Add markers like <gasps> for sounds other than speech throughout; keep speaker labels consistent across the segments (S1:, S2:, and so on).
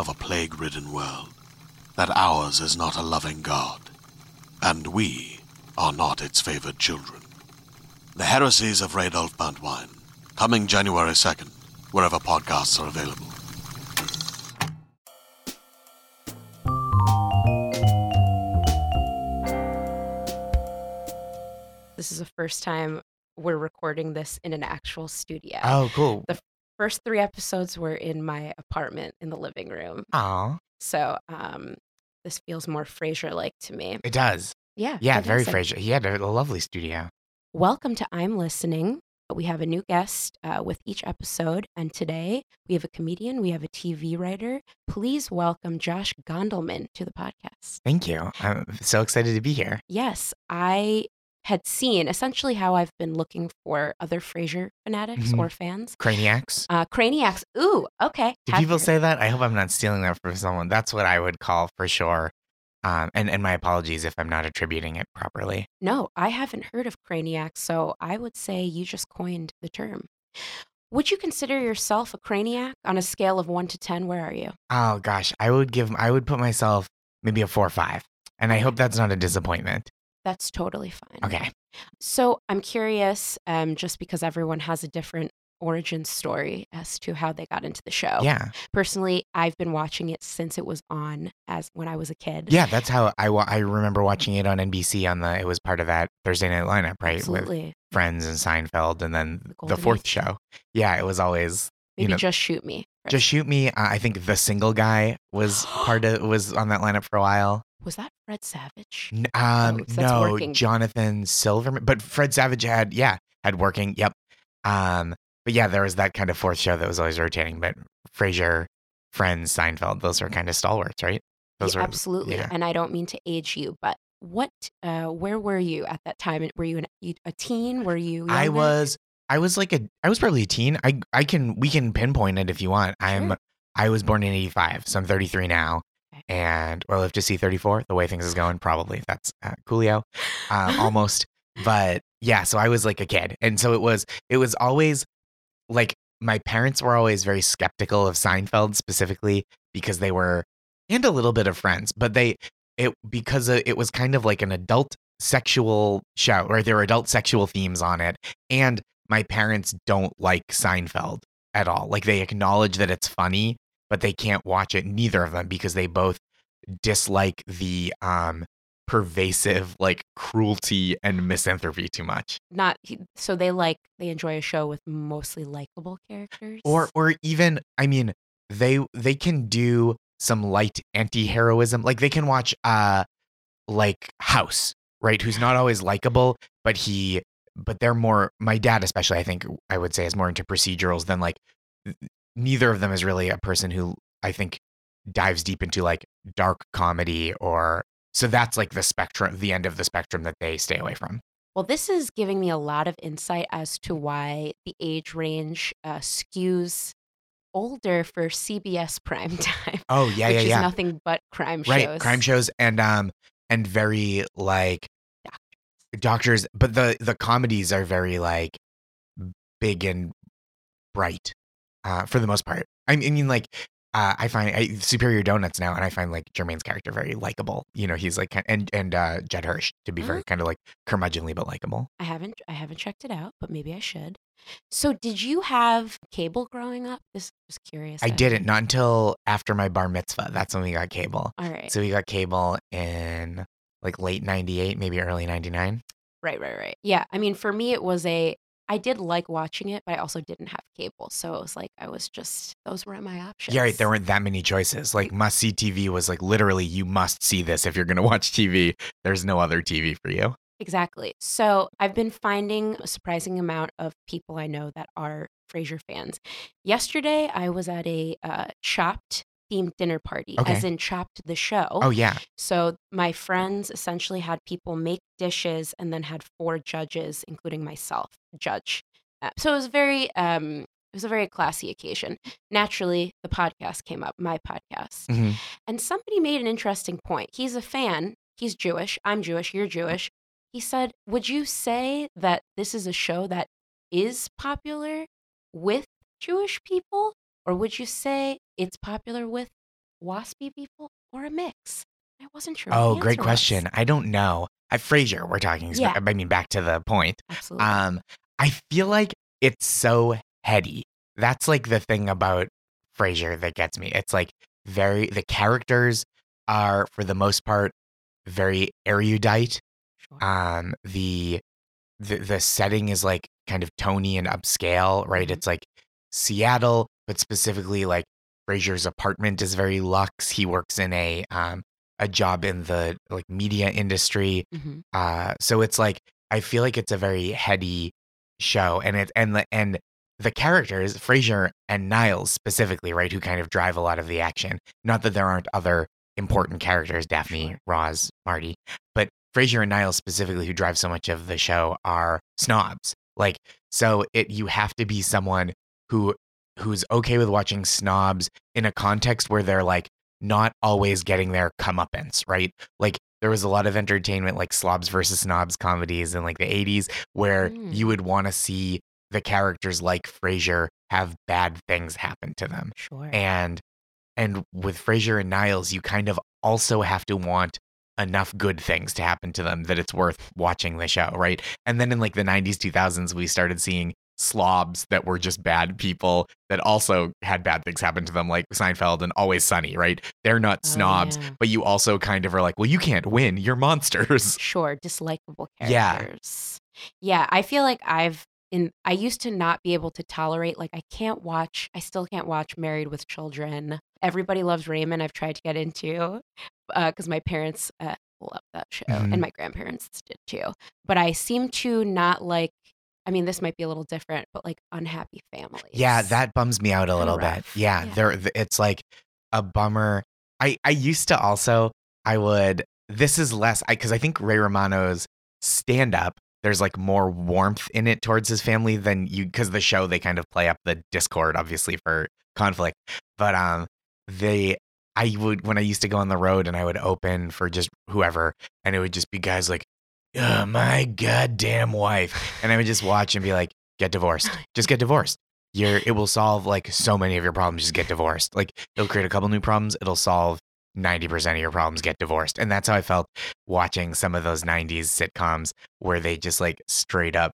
S1: of a plague ridden world that ours is not a loving God, and we are not its favored children. The Heresies of Radolf Burntwine, coming January 2nd, wherever podcasts are available.
S2: This is the first time we're recording this in an actual studio.
S3: Oh, cool.
S2: The first three episodes were in my apartment in the living room.
S3: Aw,
S2: So um, this feels more Frasier like to me.
S3: it does.
S2: Yeah.
S3: Yeah, very. Frasier. He had a, a lovely studio.
S2: Welcome to I'm Listening. We have a new guest uh, with each episode, and today we have a comedian, we have a TV writer. Please welcome Josh Gondelman to the podcast.
S3: Thank you. I'm so excited to be here.
S2: Yes, I had seen essentially how I've been looking for other Frasier fanatics
S3: Mhm.
S2: or fans.
S3: Craniacs.
S2: Uh, Craniacs. Ooh, okay.
S3: Do people say that? I hope I'm not stealing that from someone. That's what I would call for sure. Um, and, and my apologies if I'm not attributing it properly.
S2: No, I haven't heard of craniacs, so I would say you just coined the term. Would you consider yourself a craniac on a scale of one to 10? Where are you?
S3: Oh gosh, I would give, I would put myself maybe a four or five. And I hope that's not a disappointment.
S2: That's totally fine.
S3: Okay.
S2: So I'm curious, um, just because everyone has a different origin story as to how they got into the show.
S3: Yeah.
S2: Personally, I've been watching it since it was on as when I was a kid.
S3: Yeah. That's how I, wa- I remember watching it on NBC on the, it was part of that Thursday night lineup, right? With
S2: Absolutely.
S3: Friends and Seinfeld and then
S2: The
S3: the, fourth
S2: Age.
S3: show. Yeah. It was always you
S2: Maybe
S3: know,
S2: just shoot me.
S3: Just Shoot Me. Uh, I think the single guy was part <gasps> of, was on that lineup for a while.
S2: Was that Fred Savage?
S3: Um,
S2: Oh,
S3: no,
S2: working.
S3: Jonathan Silverman, but Fred Savage had, yeah, had working. Yep. Um, but yeah, there was that kind of fourth show that was always rotating. But Frasier, Friends, Seinfeld, those were kind of stalwarts, right? Those
S2: Yeah,
S3: were
S2: absolutely.
S3: yeah.
S2: And I don't mean to age you, but what? Uh, where were you at that time? Were you an, a teen? Were you?
S3: I was, I was like a, I was probably a teen. I, I can, we can pinpoint it if you want. I'm, I was born in '85, so I'm 33 now. And or live to see 34. The way things is going, probably that's uh, Coolio, uh, <laughs> almost. But yeah, so I was like a kid, and so it was. It was always like my parents were always very skeptical of Seinfeld specifically because they were, and a little bit of Friends, but they it because it was kind of like an adult sexual show, or there were adult sexual themes on it, and my parents don't like Seinfeld at all. Like they acknowledge that it's funny, but they can't watch it. Neither of them because they both dislike the um pervasive like cruelty and misanthropy too much.
S2: not. So they like they enjoy a show with mostly likable characters.
S3: Or or even I mean they they can do some light anti-heroism. Like they can watch uh like House, right? Who's not <sighs> always likable, but he but they're more my dad especially I think I would say is more into procedurals than like neither of them is really a person who I think dives deep into like dark comedy or so that's like the spectrum, the end of the spectrum that they stay away from.
S2: Well, this is giving me a lot of insight as to why the age range uh, skews older for CBS <laughs> prime time,
S3: Oh yeah,
S2: which
S3: yeah,
S2: is
S3: yeah.
S2: nothing but crime
S3: right,
S2: shows.
S3: crime shows and um and very like
S2: Doctors.
S3: doctors, but the the comedies are very like big and bright uh, for the most part. I mean, I mean, like uh, I find I, Superior Donuts now, and I find like Jermaine's character very likable. You know, he's like, and and uh, Judd Hirsch to be very kind of like curmudgeonly but likable.
S2: I haven't I haven't checked it out, but maybe I should. So, did you have cable growing up? This was curious.
S3: I didn't not until after my bar mitzvah. That's when we got cable.
S2: All right.
S3: So we got cable in like late '98, maybe early '99.
S2: Right, right, right. Yeah. I mean, for me, it was a, I did like watching it, but I also didn't have cable. So it was like, I was just, those weren't my options.
S3: Yeah, right. There weren't that many choices. Like must see TV was like literally you must see this if you're gonna watch TV. There's no other TV for you.
S2: Exactly. So I've been finding a surprising amount of people I know that are Frasier fans. Yesterday, I was at a uh, Chopped themed dinner party,
S3: Okay.
S2: as in Chopped the show.
S3: Oh yeah.
S2: So my friends essentially had people make dishes and then had four judges, including myself, judge. Uh, so it was very, um, it was a very classy occasion. Naturally, the podcast came up, my podcast,
S3: Mhm.
S2: and somebody made an interesting point. He's a fan. He's Jewish. I'm Jewish. You're Jewish. He said, "Would you say that this is a show that is popular with Jewish people, or would you say it's popular with waspy people, or a mix?" I wasn't sure.
S3: Oh, great
S2: answer was.
S3: question. I don't know. I Frasier, we're talking.
S2: Yeah.
S3: I mean, back to the point.
S2: Absolutely.
S3: Um, I feel like it's so heady. That's like the thing about Frasier that gets me. It's like very the characters are for the most part very erudite.
S2: Sure.
S3: Um, the the the setting is like kind of Tony and upscale, right?
S2: Mhm.
S3: It's like Seattle, but specifically like Frasier's apartment is very luxe. He works in a um a job in the like media industry.
S2: Mhm.
S3: Uh, so it's like I feel like it's a very heady show, and it and the and the characters Frasier and Niles specifically, right, who kind of drive a lot of the action. Not that there aren't other important characters, Daphne. Roz, Marty, but Frasier and Niles specifically, who drive so much of the show, are snobs. Like so, it you have to be someone who who's okay with watching snobs in a context where they're like not always getting their comeuppance, right? Like there was a lot of entertainment like slobs versus snobs comedies in like the 80s where
S2: Mm.
S3: you would want to see the characters like Frasier have bad things happen to them.
S2: Sure.
S3: And and with Frasier and Niles, you kind of also have to want enough good things to happen to them that it's worth watching the show, right? And then in like the 90s, 2000s, we started seeing slobs that were just bad people that also had bad things happen to them, like Seinfeld and Always Sunny, right? They're not
S2: Oh,
S3: snobs,
S2: yeah.
S3: but you also kind of are like, well, you can't win. You're monsters. <laughs>
S2: sure dislikable <laughs> characters yeah Yeah. i feel like i've in i used to not be able to tolerate like i can't watch i still can't watch married with children everybody loves raymond i've tried to get into because my parents uh, love that show
S3: Mhm.
S2: and my grandparents did too but i seem to not like i mean this might be a little different but like unhappy families
S3: Yeah, that bums me out a little bit. Yeah,
S2: Yeah.
S3: there it's like a bummer. I I used to also I would this is less I cuz I think Ray Romano's stand up there's like more warmth in it towards his family than you cuz the show they kind of play up the discord obviously for conflict. But um they I would when I used to go on the road and I would open for just whoever and it would just be guys like oh, my goddamn wife. And I would just watch and be like get divorced. Just get divorced. You're it will solve like so many of your problems. Just get divorced. Like it'll create a couple new problems. It'll solve 90% of your problems. Get divorced. And that's how i felt watching some of those 90s sitcoms where they just like straight up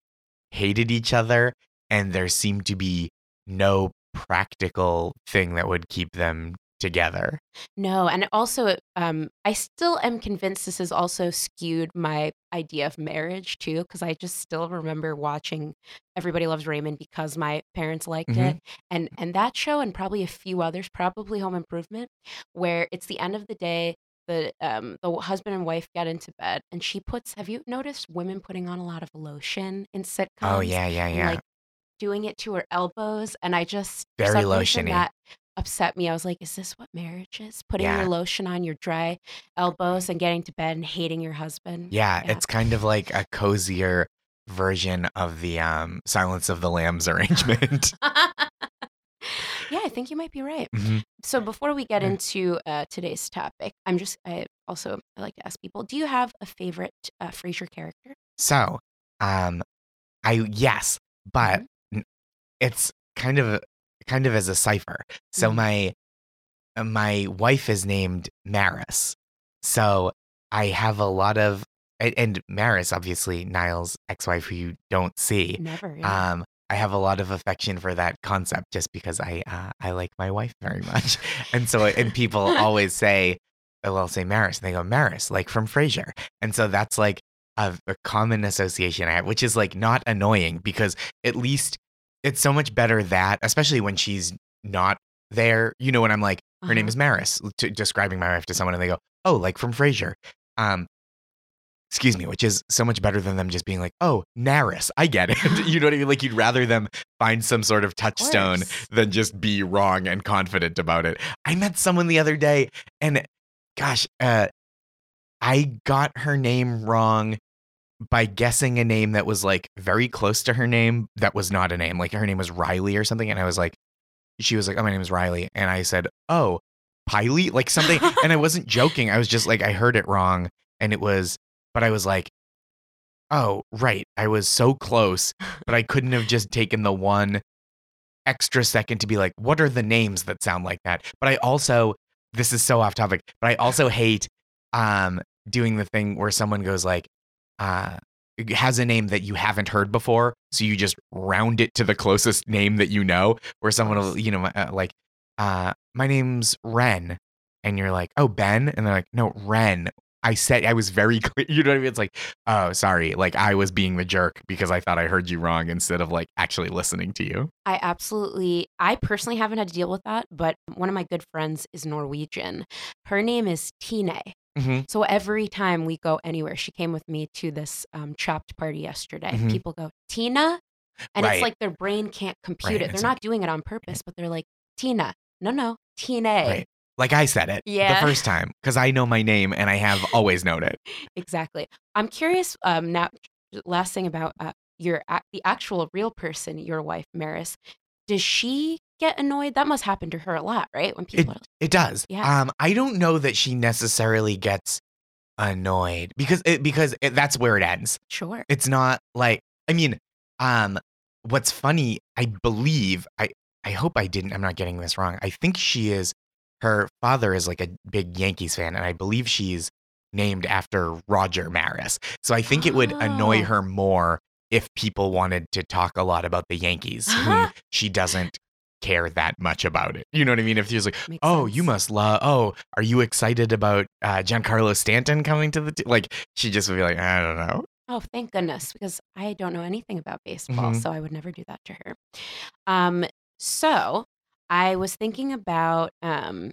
S3: hated each other and there seemed to be no practical thing that would keep them together
S2: No, and also, um, I still am convinced this has also skewed my idea of marriage too, because I just still remember watching Everybody Loves Raymond because my parents liked
S3: Mhm.
S2: it, and and that show and probably a few others, probably Home Improvement, where it's the end of the day. The um the husband and wife get into bed, and she puts. Have you noticed women putting on a lot of lotion in sitcoms?
S3: oh yeah yeah
S2: and,
S3: yeah
S2: like doing it to her elbows, and I just
S3: Very lotiony.
S2: That upset me. I was like, is this what marriage is? Putting
S3: Yeah.
S2: your lotion on your dry elbows and getting to bed and hating your husband.
S3: Yeah,
S2: Yeah.
S3: it's kind of like a cozier version of the um, Silence of the Lambs arrangement. <laughs>
S2: yeah, I think you might be right.
S3: Mhm.
S2: So before we get into uh, today's topic, I'm just I also I like to ask people: Do you have a favorite uh, Frasier character?
S3: So, um, I yes, but
S2: Mm-hmm.
S3: it's kind of kind of as a cipher. So
S2: Mhm.
S3: my uh, my wife is named Maris. So I have a lot of and, Maris, obviously Niles' ex-wife, who you don't see.
S2: Never. Yeah.
S3: Um, I have a lot of affection for that concept just because I uh, I like my wife very much, <laughs> and so and people <laughs> always say, oh, I'll say Maris, and they go Maris, like from Frasier, and so that's like a, a common association I have, which is like not annoying because at least it's so much better that, especially when she's not there. You know, when I'm like, her name
S2: Uh-huh.
S3: is Maris, to, describing my wife to someone, and they go, oh, like from Frasier. Um, excuse me, which is so much better than them just being like, oh, Naris, I get it. <laughs> you know what I mean? Like you'd rather them find some sort of
S2: Of
S3: touchstone
S2: course.
S3: than just be wrong and confident about it. I met someone the other day and gosh, uh, I got her name wrong by guessing a name that was like very close to her name that was not a name. Like her name was Riley or something. And I was like, she was like, oh, my name is Riley. And I said, oh, Piley, like something. <laughs> and I wasn't joking. I was just like, I heard it wrong. And it was, but I was like, oh, right. I was so close, but I couldn't have just taken the one extra second to be like, what are the names that sound like that? But I also, this is so off topic, but I also hate um doing the thing where someone goes like, uh, has a name that you haven't heard before, so you just round it to the closest <laughs> name that you know. Where someone will, you know, uh, like, uh, my name's Ren, and you're like, oh Ben, and they're like, no Ren. I said I was very <laughs> clear. You know what I mean? It's like, oh, sorry, like I was being the jerk because I thought I heard you wrong instead of like actually listening to you.
S2: I absolutely, I personally haven't had to deal with that, but one of my good friends is Norwegian. Her name is Tine.
S3: Mm-hmm.
S2: So every time we go anywhere, she came with me to this um, chopped party yesterday.
S3: Mhm.
S2: People go, Tina? And
S3: Right.
S2: it's like their brain can't compute
S3: Right,
S2: it. They're
S3: it's
S2: not
S3: like-
S2: doing it on purpose, but they're like, Tina. No, no, Tine.
S3: Right. Like I said it
S2: Yeah.
S3: the first time because I know my name and I have always known it. <laughs>
S2: Exactly. I'm curious um, now, last thing about uh, your, the actual real person, your wife, Maris. Does she get annoyed? That must happen to her a lot, right? When people are
S3: It does.
S2: Yeah.
S3: Um, I don't know that she necessarily gets annoyed because it, because it, that's where it ends.
S2: sure.
S3: It's not like I mean, um, what's funny? I believe I I hope I didn't. I'm not getting this wrong. I think she is. Her father is like a big Yankees fan, and I believe she's named after Roger Maris. So I think it would annoy
S2: Oh.
S3: her more if people wanted to talk a lot about the Yankees, whom <laughs> she doesn't care that much about it. You know what I mean? If he was like,
S2: Makes
S3: oh,
S2: sense.
S3: you must love. Oh, are you excited about uh, Giancarlo Stanton coming to the t-? like? She just would be like, I don't know.
S2: Oh, thank goodness, because I don't know anything about baseball,
S3: Mhm.
S2: so I would never do that to her. Um, so I was thinking about, um,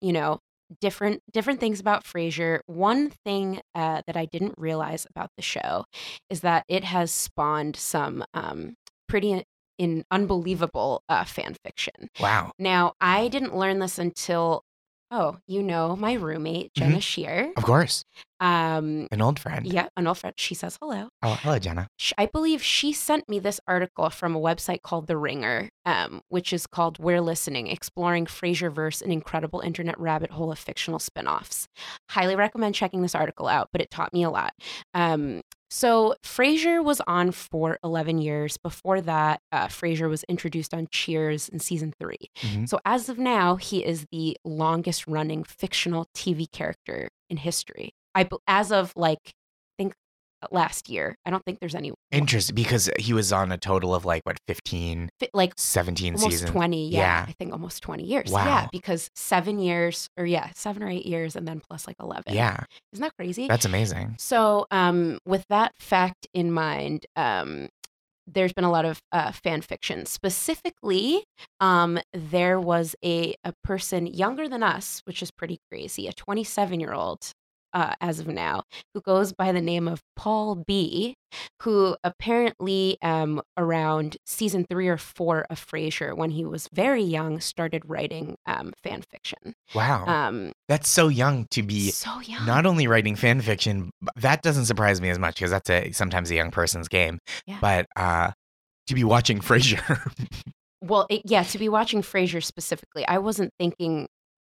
S2: you know, different different things about Frasier. One thing uh, that I didn't realize about the show is that it has spawned some um, pretty in unbelievable uh, fan fiction.
S3: Wow.
S2: Now, I didn't learn this until, oh, you know, my roommate Jenna Shear.
S3: Of course,
S2: Um,
S3: an old friend.
S2: yeah, an old friend. She says hello
S3: Oh, hello, Jenna.
S2: I believe she sent me this article from a website called The Ringer, um, which is called We're Listening Exploring Frasierverse, an incredible internet rabbit hole of fictional spin-offs. Highly recommend checking this article out, but it taught me a lot. Um, so, Frasier was on for 11 years. Before that, uh, Frasier was introduced on Cheers in season three.
S3: Mhm.
S2: So, as of now, he is the longest running fictional TV character in history. I, as of like, last year. I don't think there's any
S3: Interesting, because he was on a total of like what 15,
S2: fi- like
S3: 17
S2: almost
S3: seasons.
S2: 20 yeah,
S3: Yeah.
S2: i think almost 20 years
S3: Wow.
S2: yeah because seven years or yeah seven or eight years and then plus like 11
S3: Yeah,
S2: isn't that crazy
S3: that's amazing.
S2: so um with that fact in mind um there's been a lot of uh, fan fiction specifically um there was a a person younger than us which is pretty crazy a 27 year old uh, as of now, who goes by the name of Paul B, who apparently um, around season three or four of Frasier, when he was very young, started writing um, fan fiction.
S3: Wow.
S2: Um,
S3: That's so young to be
S2: so young.
S3: not only writing fan fiction, that doesn't surprise me as much because that's a sometimes a young person's game.
S2: Yeah.
S3: But uh to be watching <laughs> Frasier.
S2: well, it, yeah, to be watching Frasier specifically, I wasn't thinking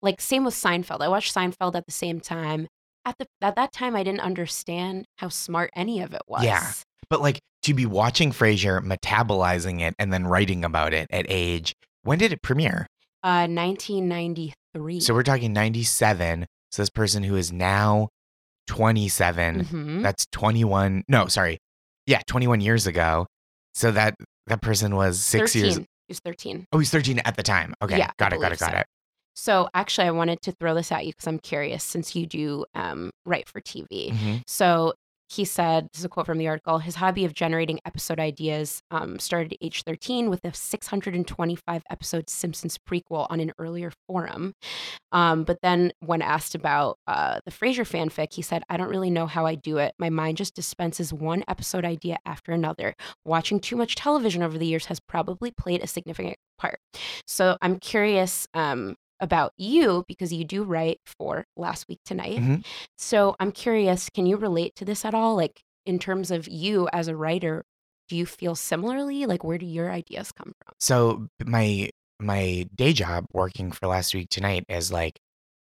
S2: like same with Seinfeld. I watched Seinfeld at the same time. At the at that time, I didn't understand how smart any of it was.
S3: Yeah. but like to be watching Frasier, metabolizing it, and then writing about it at age. When did it premiere?
S2: Uh, 1993.
S3: So we're talking 97. So this person who is now 27,
S2: Mhm.
S3: that's 21. No, sorry. Yeah, 21 years ago. So that that person was six
S2: 13.
S3: years.
S2: He was 13.
S3: Oh, he's 13 at the time. Okay.
S2: Yeah, I
S3: got it, got it, got
S2: so.
S3: it.
S2: So actually, I wanted to throw this at you because I'm curious since you do um, write for TV.
S3: Mhm.
S2: So he said, this is a quote from the article his hobby of generating episode ideas um, started at age 13 with a 625 episode Simpsons prequel on an earlier forum. Um, but then, when asked about uh, the Frasier fanfic, he said, I don't really know how I do it. My mind just dispenses one episode idea after another. Watching too much television over the years has probably played a significant part. So I'm curious. Um, about you because you do write for Last Week Tonight.
S3: Mhm.
S2: So I'm curious, can you relate to this at all? Like in terms of you as a writer, do you feel similarly? Like where do your ideas come from?
S3: So my my day job working for last week tonight is like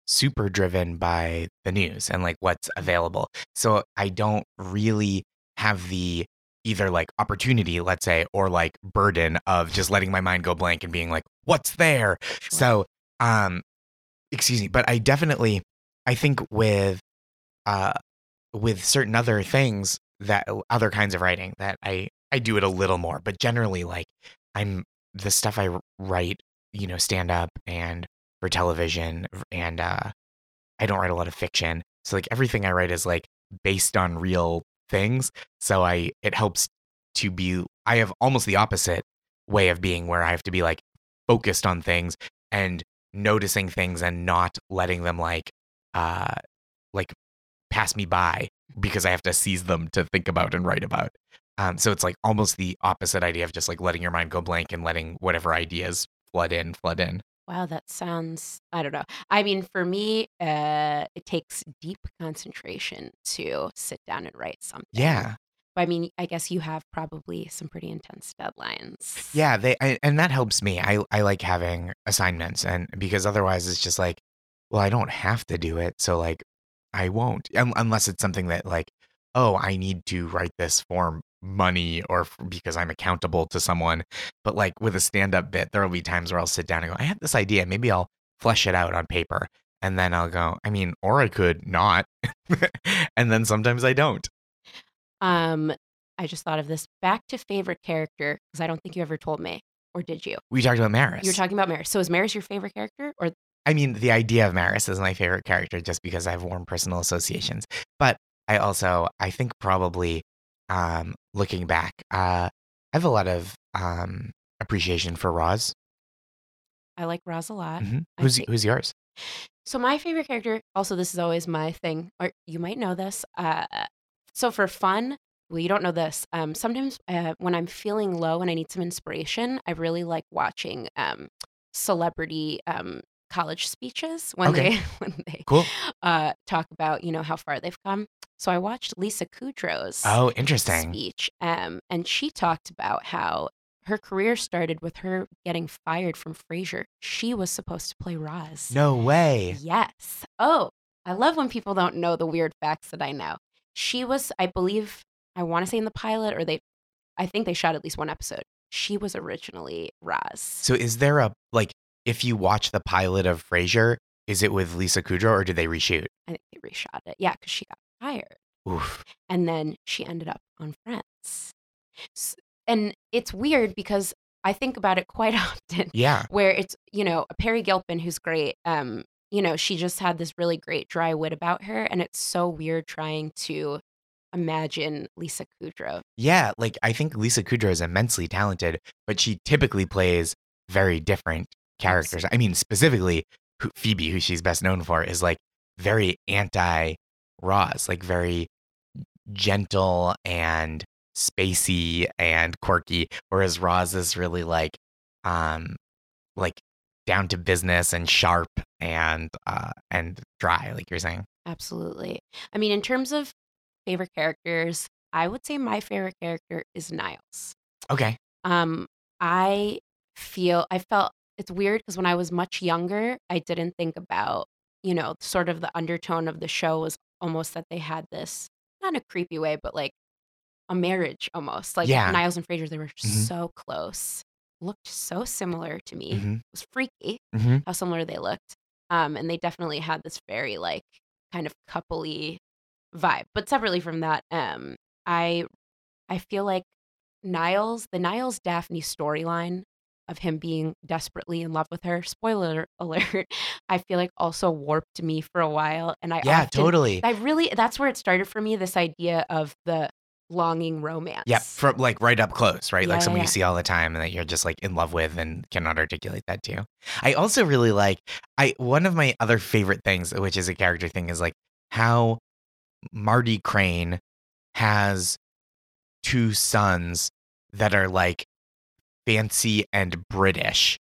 S3: super driven by the news and like what's available. So I don't really have the either like opportunity, let's say, or like burden of just letting my mind go blank and being like, what's there? So um excuse me, but I definitely I think with uh with certain other things that other kinds of writing that I I do it a little more, but generally like I'm the stuff I write, you know, stand up and for television and uh I don't write a lot of fiction. So like everything I write is like based on real things. So I it helps to be I have almost the opposite way of being where I have to be like focused on things and noticing things and not letting them like uh like pass me by because I have to seize them to think about and write about. Um, so it's like almost the opposite idea of just like letting your mind go blank and letting whatever ideas flood in, flood in.
S2: Wow, that sounds I don't know. I mean, for me, uh it takes deep concentration to sit down and write something.
S3: Yeah.
S2: I mean, I guess you have probably some pretty intense deadlines.
S3: Yeah, they I, and that helps me. I I like having assignments and because otherwise it's just like, well, I don't have to do it, so like I won't Un- unless it's something that like, oh, I need to write this for money or because I'm accountable to someone. But like with a stand-up bit, there will be times where I'll sit down and go, I have this idea, maybe I'll flesh it out on paper. And then I'll go, I mean, or I could not. <laughs> and then sometimes I don't.
S2: Um, I just thought of this. Back to favorite character because I don't think you ever told me, or did you?
S3: We talked about Maris.
S2: You were talking about Maris. So is Maris your favorite character, or
S3: I mean, the idea of Maris is my favorite character just because I have warm personal associations. But I also, I think probably um, looking back, uh, I have a lot of um, appreciation for Roz.
S2: I like Roz a lot.
S3: Mhm. Who's
S2: think-
S3: who's yours?
S2: So my favorite character, also this is always my thing, or you might know this. Uh, so for fun, well, you don't know this. Um, sometimes uh, when I'm feeling low and I need some inspiration, I really like watching um, celebrity um, college speeches when
S3: Okay.
S2: they <laughs> when they
S3: Cool.
S2: uh, talk about you know how far they've come. So I watched Lisa Kudrow's
S3: Oh, interesting.
S2: speech, um, and she talked about how her career started with her getting fired from Frasier. She was supposed to play Roz.
S3: No way.
S2: Yes. Oh, I love when people don't know the weird facts that I know. She was, I believe, I want to say in the pilot, or they, I think they shot at least one episode. She was originally Roz.
S3: So is there a like if you watch the pilot of Frasier, is it with Lisa Kudrow or did they reshoot?
S2: I think they reshot it. Yeah, because she got fired.
S3: Oof.
S2: and then she ended up on Friends. S- And it's weird because I think about it quite <laughs> often
S3: Yeah.
S2: where it's, you know, Peri Gilpin who's great. Um, you know, she just had this really great dry wit about her and it's so weird trying to imagine Lisa Kudrow.
S3: Yeah, like I think Lisa Kudrow is immensely talented, but she typically plays very different characters. I mean, specifically who, Phoebe, who she's best known for, is like very anti Roz, like very gentle and spacey and quirky, whereas Roz is really like um like down to business and sharp and uh and dry, like you're saying.
S2: Absolutely. I mean, in terms of favorite characters, I would say my favorite character is Niles.
S3: Okay.
S2: Um, I feel I felt it's weird because when I was much younger, I didn't think about, you know, sort of the undertone of the show was almost that they had this not in a creepy way, but like a marriage almost. Like
S3: Yeah.
S2: Niles and Frasier, they were
S3: Mhm.
S2: so close, looked so similar to me.
S3: hmm
S2: It was freaky
S3: hmm
S2: how similar they looked. Um, and they definitely had this very like kind of coupley vibe. But separately from that, um, I I feel like Niles, the Niles Daphne storyline of him being desperately in love with her, spoiler alert, <laughs> I feel like also warped me for a while. And I
S3: Yeah,
S2: often-
S3: totally.
S2: I really that's where it started for me, this idea of the longing romance.
S3: Yeah, from like right up close, right?
S2: Yeah,
S3: like someone
S2: yeah.
S3: you see all the time and that you're just like in love with and cannot articulate that too. I also really like I one of my other favorite things, which is a character thing, is like how Marty Crane has two sons that are like fancy and British.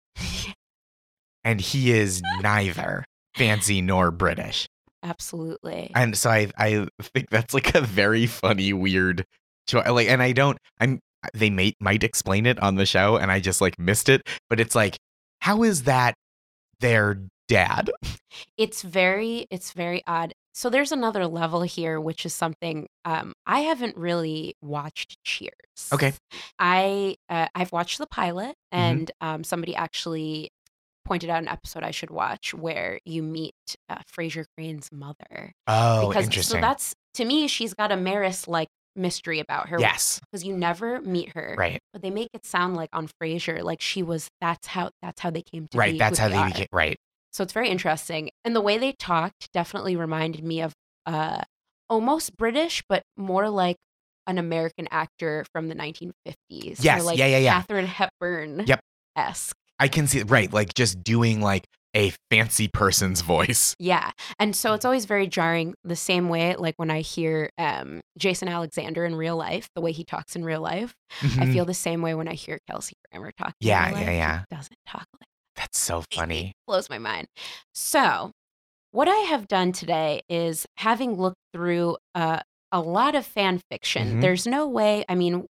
S3: <laughs> and he is neither fancy nor British.
S2: Absolutely.
S3: And so I I think that's like a very funny, weird choice. Like, and I don't. I'm. They may might explain it on the show, and I just like missed it. But it's like, how is that their dad?
S2: it's very it's very odd so there's another level here which is something um i haven't really watched cheers
S3: Okay.
S2: i uh, i've watched the pilot
S3: Mhm.
S2: and um somebody actually pointed out an episode i should watch where you meet uh, Frasier Crane's mother
S3: Oh,
S2: because
S3: interesting.
S2: so that's to me she's got a Maris like mystery about her
S3: yes,
S2: because you never meet her
S3: right,
S2: but they make it sound like on Frasier like she was that's how that's how they came to
S3: right. That's how they
S2: are.
S3: became. Right.
S2: So it's very interesting. And the way they talked definitely reminded me of uh almost British, but more like an American actor from the 1950s.
S3: Yes,
S2: like
S3: yeah, yeah, yeah.
S2: Katharine Hepburn
S3: Yep.
S2: esque.
S3: I can see. Right, like just doing like a fancy person's voice.
S2: Yeah. And so it's always very jarring the same way like when I hear um Jason Alexander in real life, the way he talks in real life. I
S3: Mhm.
S2: feel the same way when I hear Kelsey Grammer talk.
S3: Yeah, yeah, yeah.
S2: He doesn't talk like
S3: That's so <laughs> funny.
S2: blows my mind. So, what I have done today is having looked through uh, a lot of fan fiction.
S3: Mhm.
S2: There's no way, I mean,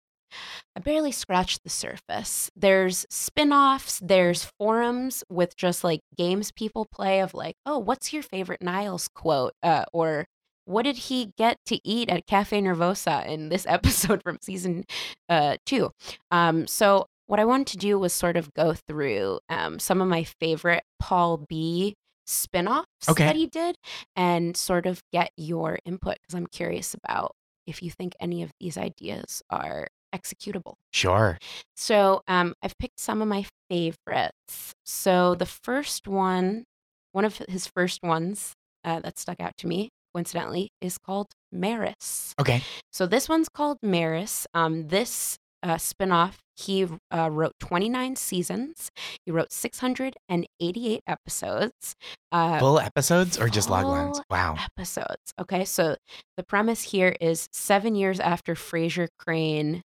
S2: I barely scratched the surface. There's spin offs, there's forums with just like games people play of like, oh, what's your favorite Niles quote? Uh, or what did he get to eat at Cafe Nervosa in this <laughs> episode from season uh, two? Um, so what I wanted to do was sort of go through um, some of my favorite Paul B spin-offs
S3: Okay.
S2: that he did and sort of get your input because I'm curious about if you think any of these ideas are executable.
S3: Sure.
S2: So um, I've picked some of my favorites. So the first one, one of his first ones uh, that stuck out to me, coincidentally, is called Maris.
S3: Okay.
S2: So this one's called Maris. Um, this uh, spinoff, he uh, wrote 29 seasons. He wrote 688 episodes. Uh,
S3: Full episodes or just log lines? Wow.
S2: episodes. Okay, so the premise here is seven years after Frasier Crane,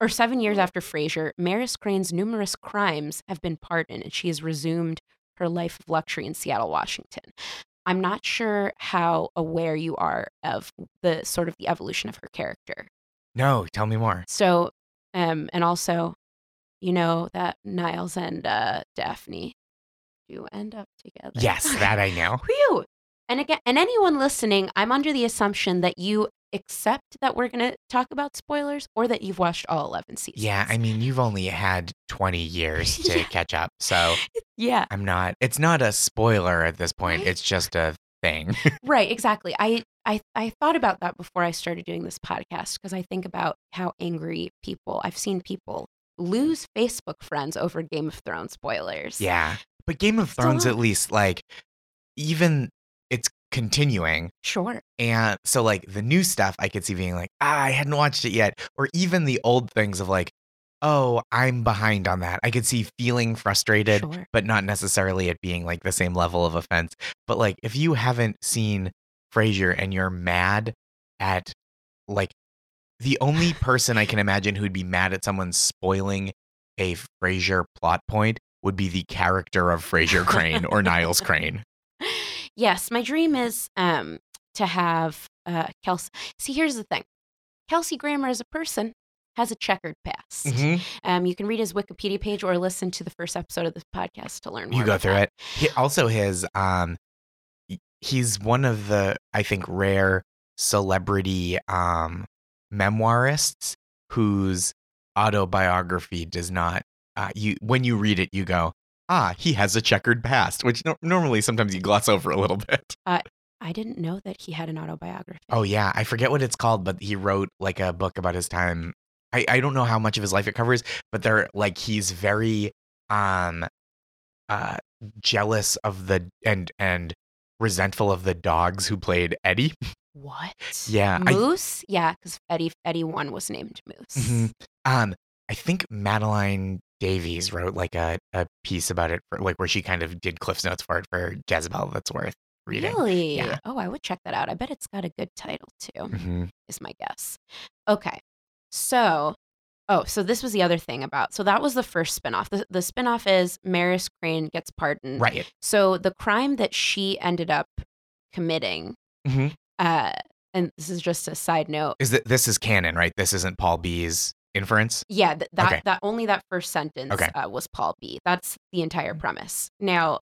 S2: or seven years after Fraser, Maris Crane's numerous crimes have been pardoned, and she has resumed her life of luxury in Seattle, Washington. I'm not sure how aware you are of the sort of the evolution of her character.
S3: No, tell me more.
S2: So, um, and also, you know that Niles and uh, Daphne do end up together.
S3: Yes, that I know. <laughs>
S2: Whew. And again, and anyone listening, I'm under the assumption that you accept that we're going to talk about spoilers or that you've watched all 11 seasons.
S3: Yeah, I mean, you've only had 20 years <laughs> to
S2: Yeah.
S3: catch up. So
S2: yeah,
S3: I'm not, it's not a spoiler at this point.
S2: Right?
S3: It's just a thing. <laughs>
S2: right, exactly. I, I, I thought about that before I started doing this podcast because I think about how angry people, I've seen people lose Facebook friends over Game of Thrones spoilers.
S3: yeah. But Game of Thrones,
S2: on.
S3: at least, like, even it's continuing.
S2: Sure.
S3: And so, like, the new stuff, I could see being like, ah, I hadn't watched it yet. Or even the old things of like, oh, I'm behind on that. I could see feeling frustrated,
S2: Sure.
S3: but not necessarily it being like the same level of offense. But like, if you haven't seen Frasier and you're mad at like the only <sighs> person I can imagine who'd be mad at someone spoiling a Frasier plot point would be the character of Frasier Crane or Niles Crane. <laughs>
S2: Yes, my dream is um to have uh Kelsey. See, here's the thing. Kelsey Grammer as a person has a checkered past.
S3: Mhm.
S2: Um, you can read his Wikipedia page or listen to the first episode of this podcast to learn more.
S3: You go through
S2: that.
S3: it. He, also, his um, he's one of the I think rare celebrity um memoirists whose autobiography does not. Uh, you when you read it, you go, ah, he has a checkered past, which no- normally sometimes you gloss over a little bit. <laughs>
S2: I didn't know that he had an autobiography.
S3: Oh yeah, I forget what it's called, but he wrote like a book about his time. I, I don't know how much of his life it covers, but they're like he's very um uh jealous of the and and resentful of the dogs who played Eddie. <laughs>
S2: What?
S3: Yeah, I-
S2: Moose? yeah, because Eddie Eddie one was named Moose.
S3: Mhm. Um I think Madeleine Davies wrote like a, a piece about it for like where she kind of did Cliff's notes for it for Jezebel that's worth reading.
S2: Really?
S3: Yeah.
S2: Oh, I would check that out. I bet it's got a good title too.
S3: Mhm.
S2: Is my guess. Okay. So, oh, so this was the other thing about. So that was the first spinoff. The the spinoff is Maris Crane gets pardoned.
S3: Right.
S2: So the crime that she ended up committing,
S3: Mhm.
S2: uh, and this is just a side note.
S3: Is that this is canon, right? This isn't Paul B's inference?
S2: Yeah, th- that
S3: Okay.
S2: that only that first sentence
S3: Okay.
S2: uh, was Paul B. That's the entire premise. Now,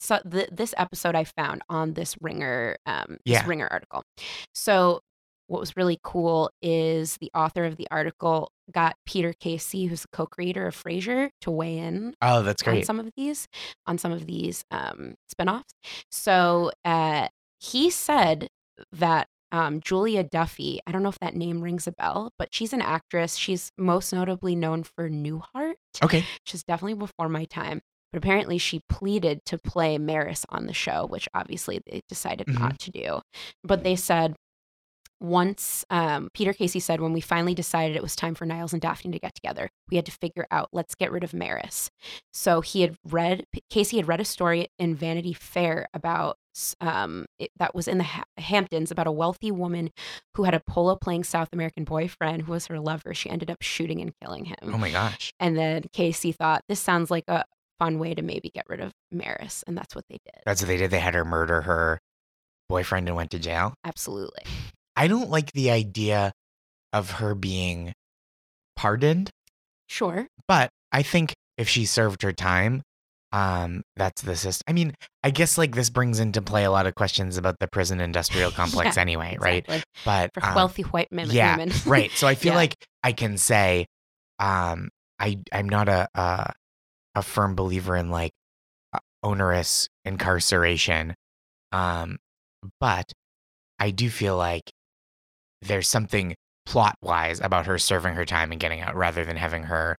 S2: so th- this episode I found on this Ringer, um,
S3: Yeah.
S2: this Ringer article. So, what was really cool is the author of the article got Peter Casey, who's the co-creator of Frasier, to weigh in
S3: Oh, that's
S2: on
S3: great.
S2: some of these on some of these um, spinoffs. So uh, he said that um, Julia Duffy, I don't know if that name rings a bell, but she's an actress. She's most notably known for Newhart,
S3: Okay.
S2: She's definitely before my time. But apparently, she pleaded to play Maris on the show, which obviously they decided
S3: Mhm.
S2: not to do. But they said once um, Peter Casey said, when we finally decided it was time for Niles and Daphne to get together, we had to figure out let's get rid of Maris. So he had read Casey had read a story in Vanity Fair about um, it, that was in the ha- Hamptons about a wealthy woman who had a polo playing South American boyfriend who was her lover. She ended up shooting and killing him.
S3: Oh my gosh.
S2: And then Casey thought this sounds like a fun way to maybe get rid of Maris, and that's what they did.
S3: That's what they did. They had her murder her boyfriend and went to jail.
S2: Absolutely.
S3: I don't like the idea of her being pardoned,
S2: Sure.
S3: but I think if she served her time, um, that's the system. I mean, I guess like this brings into play a lot of questions about the prison industrial <laughs> complex
S2: Yeah,
S3: anyway, right? But
S2: For
S3: um,
S2: wealthy white men-
S3: yeah,
S2: women. <laughs>
S3: right. So I feel
S2: Yeah.
S3: like I can say, um, I I'm not a a, a firm believer in like uh, onerous incarceration, um, but I do feel like there's something plot wise about her serving her time and getting out rather than having her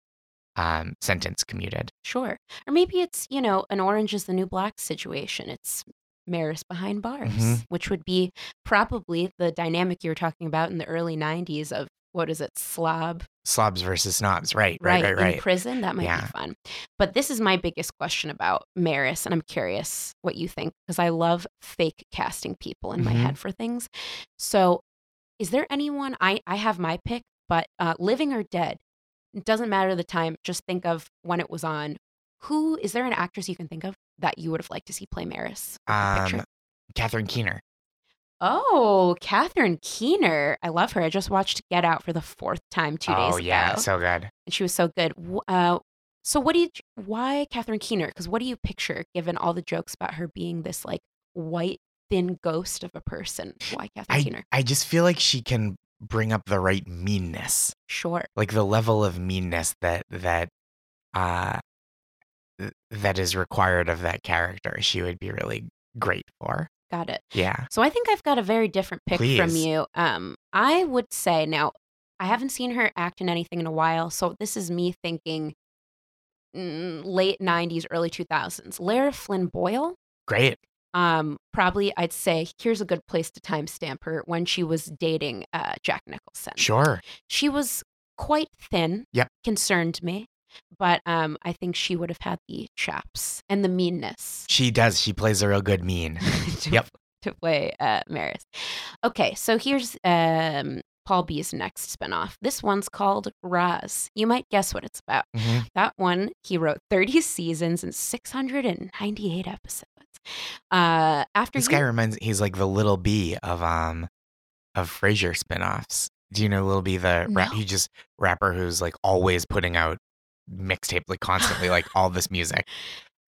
S3: um, sentence commuted.
S2: Sure. Or maybe it's, you know, an orange is the new black situation. It's Maris behind bars,
S3: Mhm.
S2: which would be probably the dynamic you were talking about in the early 90s of what is it, slob,
S3: Slobs versus snobs, right? Right, right,
S2: in
S3: right.
S2: prison? That might
S3: Yeah.
S2: be fun. But this is my biggest question about Maris, and I'm curious what you think because I love fake casting people in my
S3: Mhm.
S2: head for things. So, is there anyone? I I have my pick, but uh, living or dead, it doesn't matter the time. Just think of when it was on. Who is there an actress you can think of that you would have liked to see play Maris? Like a picture?
S3: Um, Catherine Keener.
S2: Oh, Catherine Keener. I love her. I just watched Get Out for the fourth time two days
S3: oh
S2: ago.
S3: Oh, yeah, so good.
S2: and she was so good. Uh, so what do you? Why Catherine Keener? Because what do you picture, given all the jokes about her being this like white thin ghost of a person? Why Catherine
S3: I
S2: Keener?
S3: I just feel like she can bring up the right meanness.
S2: Sure.
S3: like the level of meanness that that uh that is required of that character she would be really great for
S2: Got it.
S3: yeah
S2: So I think I've got a very different pick from you. Um, I would say now I haven't seen her act in anything in a while, so this is me thinking mm, late '90s, early 2000s. Lara Flynn Boyle.
S3: great
S2: Um, probably I'd say here's a good place to timestamp her when she was dating uh, Jack Nicholson.
S3: sure
S2: She was quite thin.
S3: Yep.
S2: Concerned me. But um, I think she would have had the chops and the meanness.
S3: she does she plays a real good mean <laughs> Yep.
S2: to play uh, Maris. Okay, so here's um, Paul B's next spinoff. This one's called Roz. You might guess what it's about.
S3: Mhm.
S2: That one, he wrote 30 seasons and 698 episodes. Uh, after
S3: This
S2: he-
S3: guy reminds he's like the little B of um of Frasier spinoffs. Do you know Lil B the rap he just rapper who's like always putting out mixtape like constantly like all this music. <laughs>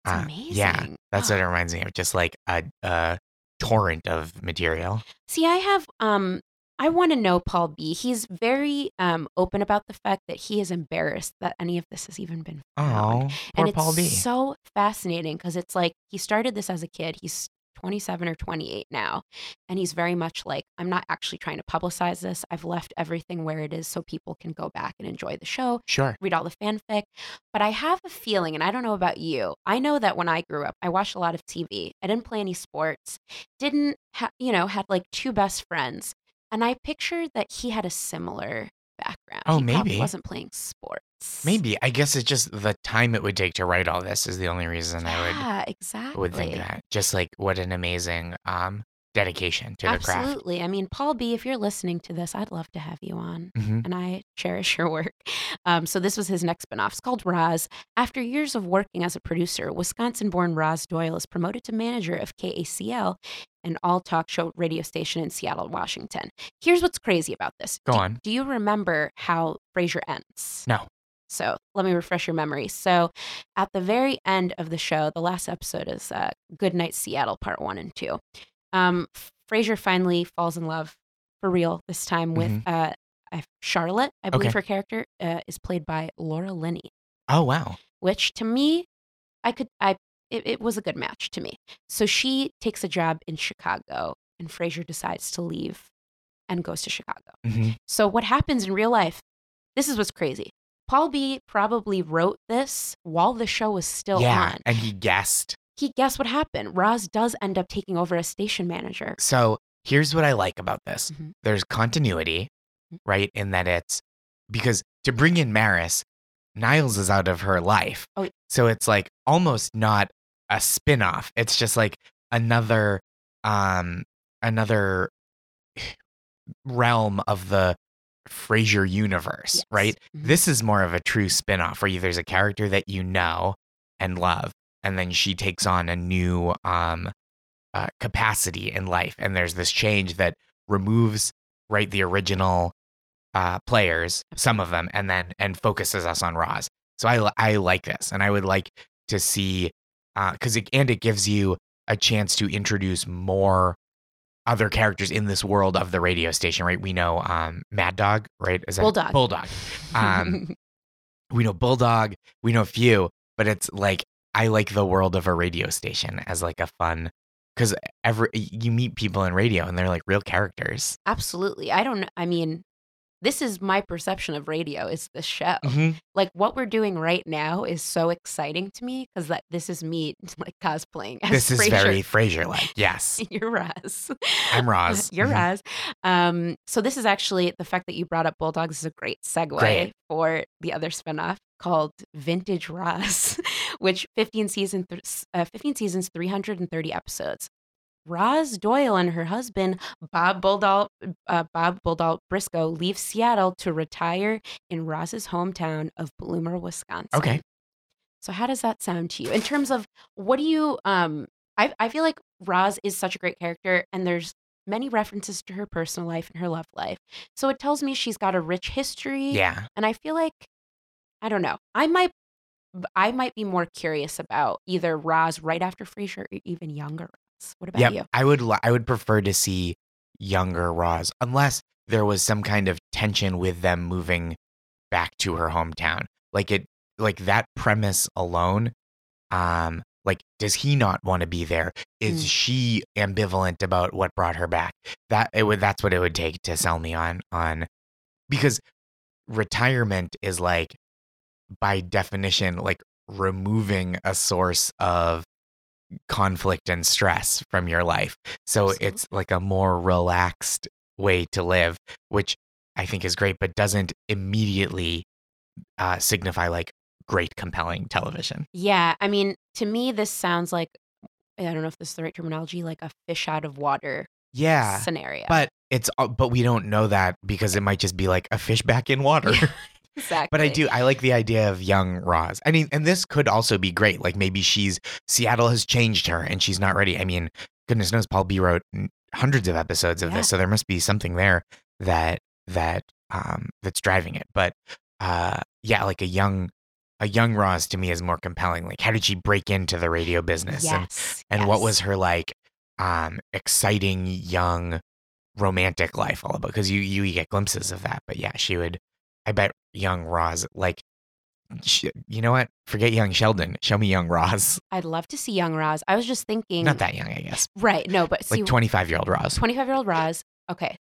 S2: It's
S3: Uh, Yeah, that's
S2: Oh.
S3: what it reminds me of. Just like a, a torrent of material.
S2: See, I have um I want to know Paul B. He's very um open about the fact that he is embarrassed that any of this has even been found.
S3: Oh,
S2: and it's
S3: Paul B.
S2: so fascinating because it's like he started this as a kid. He's 27 or 28 now, and he's very much like, I'm not actually trying to publicize this. I've left everything where it is so people can go back and enjoy the show,
S3: Sure.
S2: read all the fanfic. But I have a feeling, and I don't know about you. I know that when I grew up, I watched a lot of TV. I didn't play any sports. Didn't ha- you know had like two best friends, and I pictured that he had a similar background.
S3: Oh,
S2: he
S3: maybe.
S2: wasn't playing sports.
S3: Maybe. I guess it's just the time it would take to write all this is the only reason I would
S2: Yeah, exactly.
S3: would think that. Just like what an amazing um dedication to the craft.
S2: Absolutely. I mean, Paul B, if you're listening to this, I'd love to have you on.
S3: hmm
S2: And I cherish your work. <laughs> Um, so, this was his next spinoff. It's called Roz. After years of working as a producer, Wisconsin born Roz Doyle is promoted to manager of KACL, an all talk show radio station in Seattle, Washington. Here's what's crazy about this.
S3: Go
S2: Do-
S3: on.
S2: Do you remember how Frasier ends?
S3: No.
S2: So let me refresh your memory. So at the very end of the show, the last episode is uh, Good Night Seattle, part one and two. Um, Frasier finally falls in love for real this time with uh, uh, Charlotte. I believe
S3: Okay.
S2: her character uh, is played by Laura Linney,
S3: Oh wow.
S2: which to me, I could, I, it, it was a good match to me. So she takes a job in Chicago, and Frasier decides to leave and goes to Chicago.
S3: hmm
S2: So what happens in real life? This is what's crazy. Paul B probably wrote this while the show was still
S3: yeah,
S2: on.
S3: and he guessed.
S2: He guess what happened? Roz does end up taking over as station manager.
S3: So here's what I like about this.
S2: Mhm.
S3: There's continuity,
S2: Mhm.
S3: right? In that it's because to bring in Maris, Niles is out of her life.
S2: Oh.
S3: So it's like almost not a spin-off. It's just like another um another realm of the Frasier universe,
S2: Yes.
S3: right?
S2: Mhm.
S3: This is more of a true spin-off where you, there's a character that you know and love, and then she takes on a new um, uh, capacity in life, and there's this change that removes right the original uh, players, some of them, and then and focuses us on Roz. So I I like this, and I would like to see because it and it gives you a chance to introduce more other characters in this world of the radio station, right? We know um, Mad Dog, right? Is that
S2: Bulldog.
S3: Bulldog. Um, <laughs> we know Bulldog, we know a few, but it's like I like the world of a radio station as like a fun because every you meet people in radio and they're like real characters.
S2: Absolutely. I don't. I mean, this is my perception of radio is the show.
S3: Mhm.
S2: Like what we're doing right now is so exciting to me because that this is me <laughs> like cosplaying as
S3: This is
S2: Frasier.
S3: very Frasier like. Yes, <laughs>
S2: You're Roz.
S3: I'm Roz. <laughs>
S2: You're
S3: Mhm.
S2: Roz. Um, so this is actually the fact that you brought up Bulldogs is a great segue
S3: Great.
S2: for the other spinoff called Vintage Roz, <laughs> which 15 season th- uh, 15 seasons, 330 episodes. Roz Doyle and her husband Bob Bulldog uh, Bob Bulldog Briscoe leave Seattle to retire in Roz's hometown of Bloomer, Wisconsin.
S3: Okay.
S2: So how does that sound to you in terms of what do you um I I feel like Roz is such a great character and there's many references to her personal life and her love life. So it tells me she's got a rich history
S3: Yeah,
S2: and I feel like I don't know. I might I might be more curious about either Roz right after Frasier or even younger Roz. What about
S3: yep.
S2: you?
S3: I would I would prefer to see younger Roz unless there was some kind of tension with them moving back to her hometown. Like it like that premise alone um like does he not want to be there is
S2: Mm.
S3: she ambivalent about what brought her back that it would that's what it would take to sell me on on because retirement is like by definition like removing a source of conflict and stress from your life so it's like a more relaxed way to live which i think is great but doesn't immediately uh, signify like great compelling television
S2: Yeah, I mean, to me this sounds like I don't know if this is the right terminology, like a fish out of water
S3: Yeah.
S2: scenario.
S3: But it's uh, but we don't know that because it might just be like a fish back in <laughs> water.
S2: Exactly.
S3: But I do I like the idea of young Roz. I mean, and this could also be great. Like maybe she's Seattle has changed her and she's not ready. I mean, goodness knows Paul B wrote hundreds of episodes of
S2: Yeah.
S3: this, so there must be something there that that um that's driving it. But uh yeah, like a young a young Roz to me is more compelling. Like how did she break into the radio business and
S2: Yes.
S3: and what
S2: yes.
S3: was her like um exciting young romantic life all about because you you get glimpses of that but yeah she would i bet young roz like sh you know what forget young sheldon show me young roz <laughs>
S2: I'd love to see young Roz. I was just thinking.
S3: not that young i guess
S2: Right. No, but see,
S3: like 25 year old roz
S2: 25 year old Roz. Okay.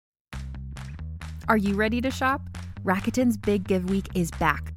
S4: Are you ready to shop? Rakuten's Big Give Week is back.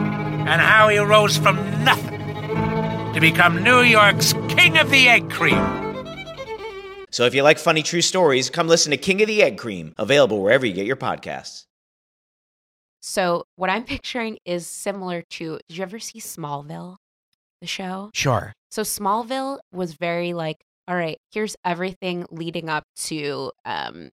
S5: and how he rose from nothing to become New York's King of the Egg Cream.
S6: So if you like funny true stories, come listen to King of the Egg Cream, available wherever you get your podcasts.
S2: So what I'm picturing is similar to. Did you ever see Smallville, the show?
S3: sure
S2: So Smallville was very like, all right, here's everything leading up to um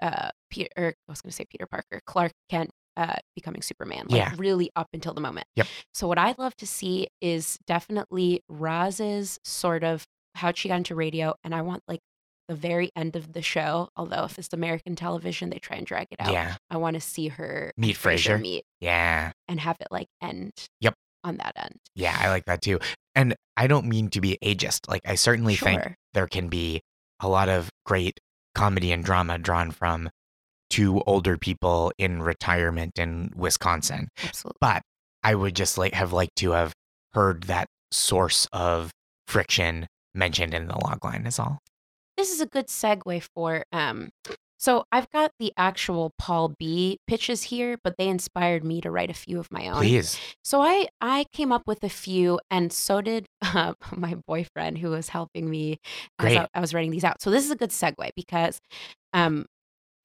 S2: uh Peter or I was gonna say Peter Parker, Clark Kent uh becoming Superman. Like
S3: Yeah.
S2: really up until the moment.
S3: Yep.
S2: So what I'd love to see is definitely Roz's sort of how she got into radio and I want like the very end of the show, although if it's American television, they try and drag it out.
S3: yeah
S2: I want to see her
S3: Meet
S2: Frasier
S3: Frasier.
S2: meet
S3: yeah
S2: and have it like end
S3: Yep.
S2: on that end.
S3: yeah i like that too and i don't mean to be ageist like i certainly think there can be a lot of great comedy and drama drawn from two older people in retirement in wisconsin
S2: Absolutely.
S3: but I would just like have liked to have heard that source of friction mentioned in the logline is all.
S2: this is a good segue for um so I've got the actual Paul B pitches here, but they inspired me to write a few of my own.
S3: Please.
S2: So I I came up with a few, and so did uh, <laughs> my boyfriend who was helping me as
S3: Great.
S2: I, I was writing these out. So this is a good segue because um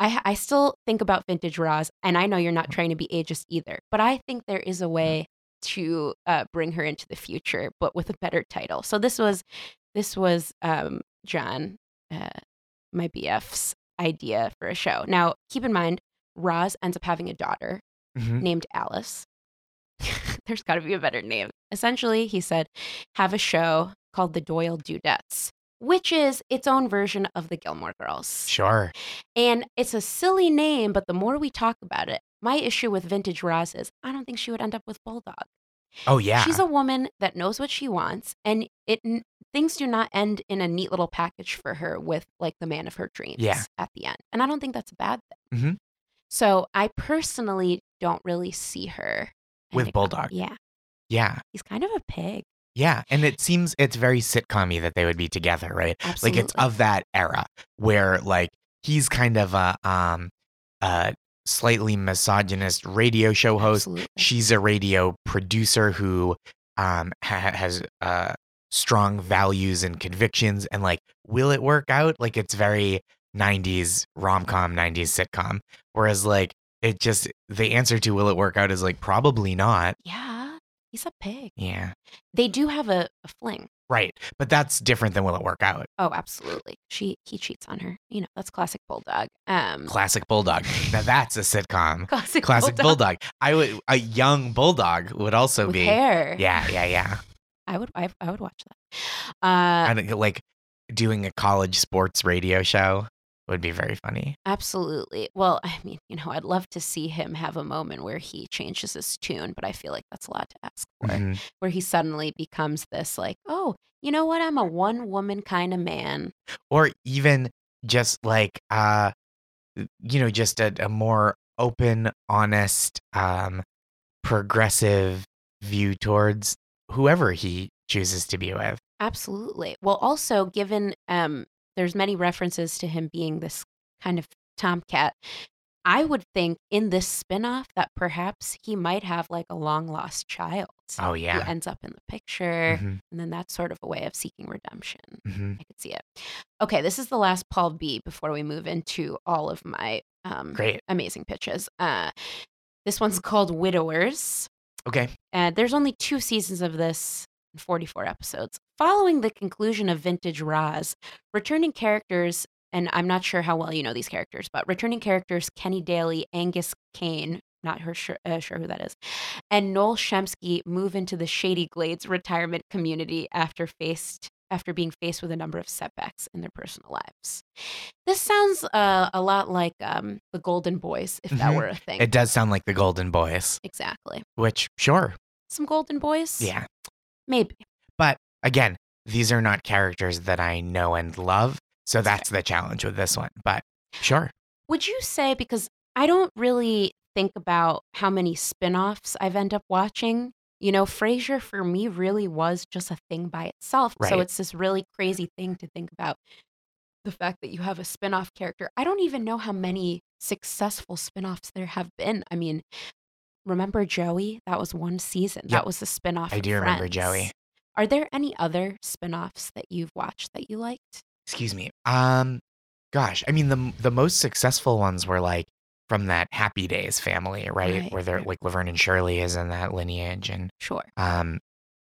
S2: I I still think about vintage Roz, and I know you're not trying to be ageist either, but I think there is a way to uh, bring her into the future, but with a better title. So this was this was um John, uh, my BF's idea for a show. Now keep in mind, Roz ends up having a daughter
S3: Mhm.
S2: named Alice. <laughs> There's got to be a better name. Essentially, he said, have a show called The Doyle Dudettes, which is its own version of the Gilmore Girls.
S3: Sure.
S2: And it's a silly name, but the more we talk about it, my issue with Vintage Roz is I don't think she would end up with Bulldog.
S3: Oh yeah.
S2: She's a woman that knows what she wants, and it things do not end in a neat little package for her with like the man of her dreams
S3: Yeah.
S2: at the end. And I don't think that's a bad thing.
S3: Mhm.
S2: So I personally don't really see her
S3: With Bulldog.
S2: Yeah,
S3: yeah.
S2: he's kind of a pig.
S3: Yeah. And it seems it's very sitcom that they would be together, right? Like it's of that era where like he's kind of a um a slightly misogynist radio show host.
S2: Absolutely.
S3: She's a radio producer who um ha- has uh strong values and convictions and like will it work out? Like it's very 90s rom-com, 90s sitcom. Whereas like it just the answer to will it work out is like probably not.
S2: Yeah, he's a pig.
S3: Yeah.
S2: They do have a, a fling.
S3: Right. But that's different than will it work out.
S2: Oh, absolutely. She he cheats on her. You know, that's classic bulldog. Um
S3: Classic Bulldog. Now <laughs> that's a sitcom.
S2: classic,
S3: Classic bulldog. I would a young bulldog would also
S2: with
S3: be
S2: hair.
S3: Yeah, yeah, yeah.
S2: I would I, I would watch that. Uh
S3: I think like doing a college sports radio show would be very funny.
S2: absolutely. Well, I mean, you know, I'd love to see him have a moment where he changes his tune, but I feel like that's a lot to ask for.
S3: Mhm.
S2: Where he suddenly becomes this like, "Oh, you know what? I'm a one woman kind of man."
S3: Or even just like uh you know, just a, a more open, honest, um progressive view towards whoever he chooses to be with.
S2: Absolutely. Well, also given um there's many references to him being this kind of tomcat, I would think in this spin-off that perhaps he might have like a long lost child.
S3: Oh, yeah.
S2: Who ends up in the picture.
S3: Mhm.
S2: And then that's sort of a way of seeking redemption.
S3: Mhm.
S2: I could see it. Okay, this is the last Paul B before we move into all of my um
S3: Great.
S2: amazing pitches. Uh this one's called Widowers.
S3: Okay.
S2: And there's only two seasons of this, 44 episodes. Following the conclusion of Vintage Roz, returning characters, and I'm not sure how well you know these characters, but returning characters Kenny Daly, Angus Kane, not her sure, uh, sure who that is, and Noel Shempsky move into the Shady Glades retirement community after faced after being faced with a number of setbacks in their personal lives. This sounds uh, a lot like um, the Golden Boys, if that
S3: Mhm.
S2: were a thing.
S3: It does sound like the Golden Boys,
S2: exactly.
S3: which sure.
S2: Some Golden Boys?
S3: Yeah.
S2: Maybe.
S3: But again, these are not characters that I know and love. So that's the challenge with this one. But sure.
S2: Would you say because I don't really think about how many spin-offs I've end up watching. You know, Frasier for me really was just a thing by itself. So it's this really crazy thing to think about the fact that you have a spin-off character. I don't even know how many successful spin-offs there have been. I mean, remember Joey? That was one season.
S3: Yep.
S2: That was a spin-off.
S3: I do remember Joey.
S2: Are there any other spin-offs that you've watched that you liked?
S3: Excuse me. Um gosh, I mean the the most successful ones were like from that Happy Days family, right?
S2: Right,
S3: Where they're like Laverne and Shirley is in that lineage and
S2: Sure.
S3: um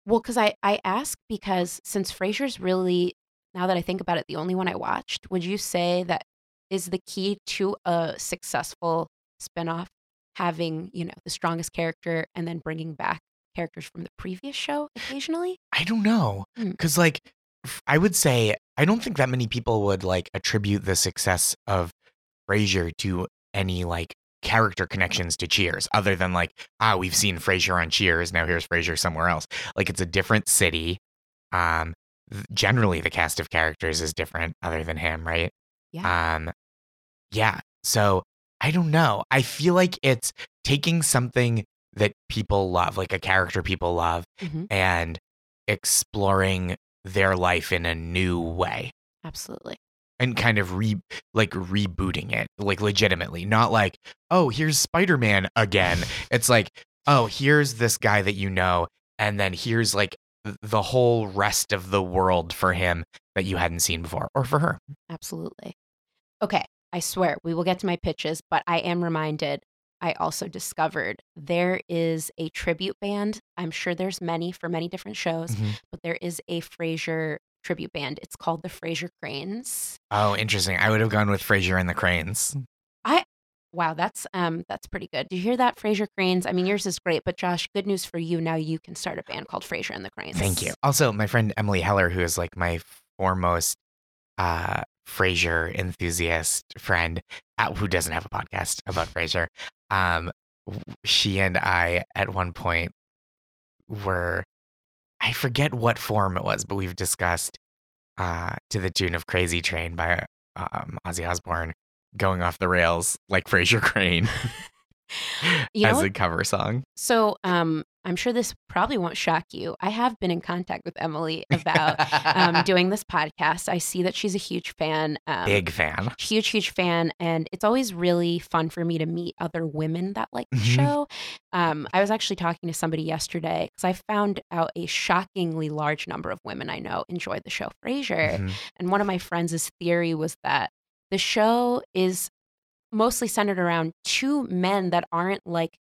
S2: Well, because I, I ask because since Frasier's really, now that I think about it, the only one I watched, would you say that is the key to a successful spinoff having, you know, the strongest character and then bringing back characters from the previous show occasionally?
S3: I don't know.
S2: Hmm.
S3: Cause like I would say I don't think that many people would like attribute the success of Frasier to any like character connections to Cheers, other than like, ah, we've seen Frasier on Cheers, now here's Frasier somewhere else. Like it's a different city. Um generally the cast of characters is different other than him, right?
S2: Yeah.
S3: Um yeah. So I don't know. I feel like it's taking something that people love, like a character people love,
S2: Mhm.
S3: and exploring their life in a new way
S2: Absolutely.
S3: and kind of re like rebooting it like legitimately not like oh here's spider-man again <laughs> it's like oh here's this guy that you know and then here's like the whole rest of the world for him that you hadn't seen before or for her
S2: Absolutely. Okay. I swear we will get to my pitches, but I am reminded I also discovered there is a tribute band. I'm sure there's many for many different shows,
S3: Mhm.
S2: but there is a Frasier tribute band. It's called the Frasier Cranes.
S3: oh interesting i would have gone with frasier and the cranes
S2: I wow, that's um that's pretty good. Do you hear that, Frasier Cranes? I mean, yours is great, but Josh, good news for you. Now you can start a band called Frasier and the Cranes.
S3: Thank you. Also, my friend Emily Heller, who is like my foremost uh Frasier enthusiast friend, who doesn't have a podcast about Frasier, um, she and I at one point were, I forget what form it was, but we've discussed uh to the tune of "Crazy Train" by um, Ozzy Osbourne going off the rails like Frasier Crane <laughs> <laughs>
S2: You know
S3: as a cover song.
S2: So, um, I'm sure this probably won't shock you. I have been in contact with Emily about um, <laughs> doing this podcast. I see that she's a huge fan. Um,
S3: Big fan.
S2: Huge, huge fan. And it's always really fun for me to meet other women that like the
S3: Mhm.
S2: show. Um, I was actually talking to somebody yesterday because I found out a shockingly large number of women I know enjoy the show Frasier.
S3: Mhm.
S2: And one of my friends' theory was that the show is mostly centered around two men that aren't like,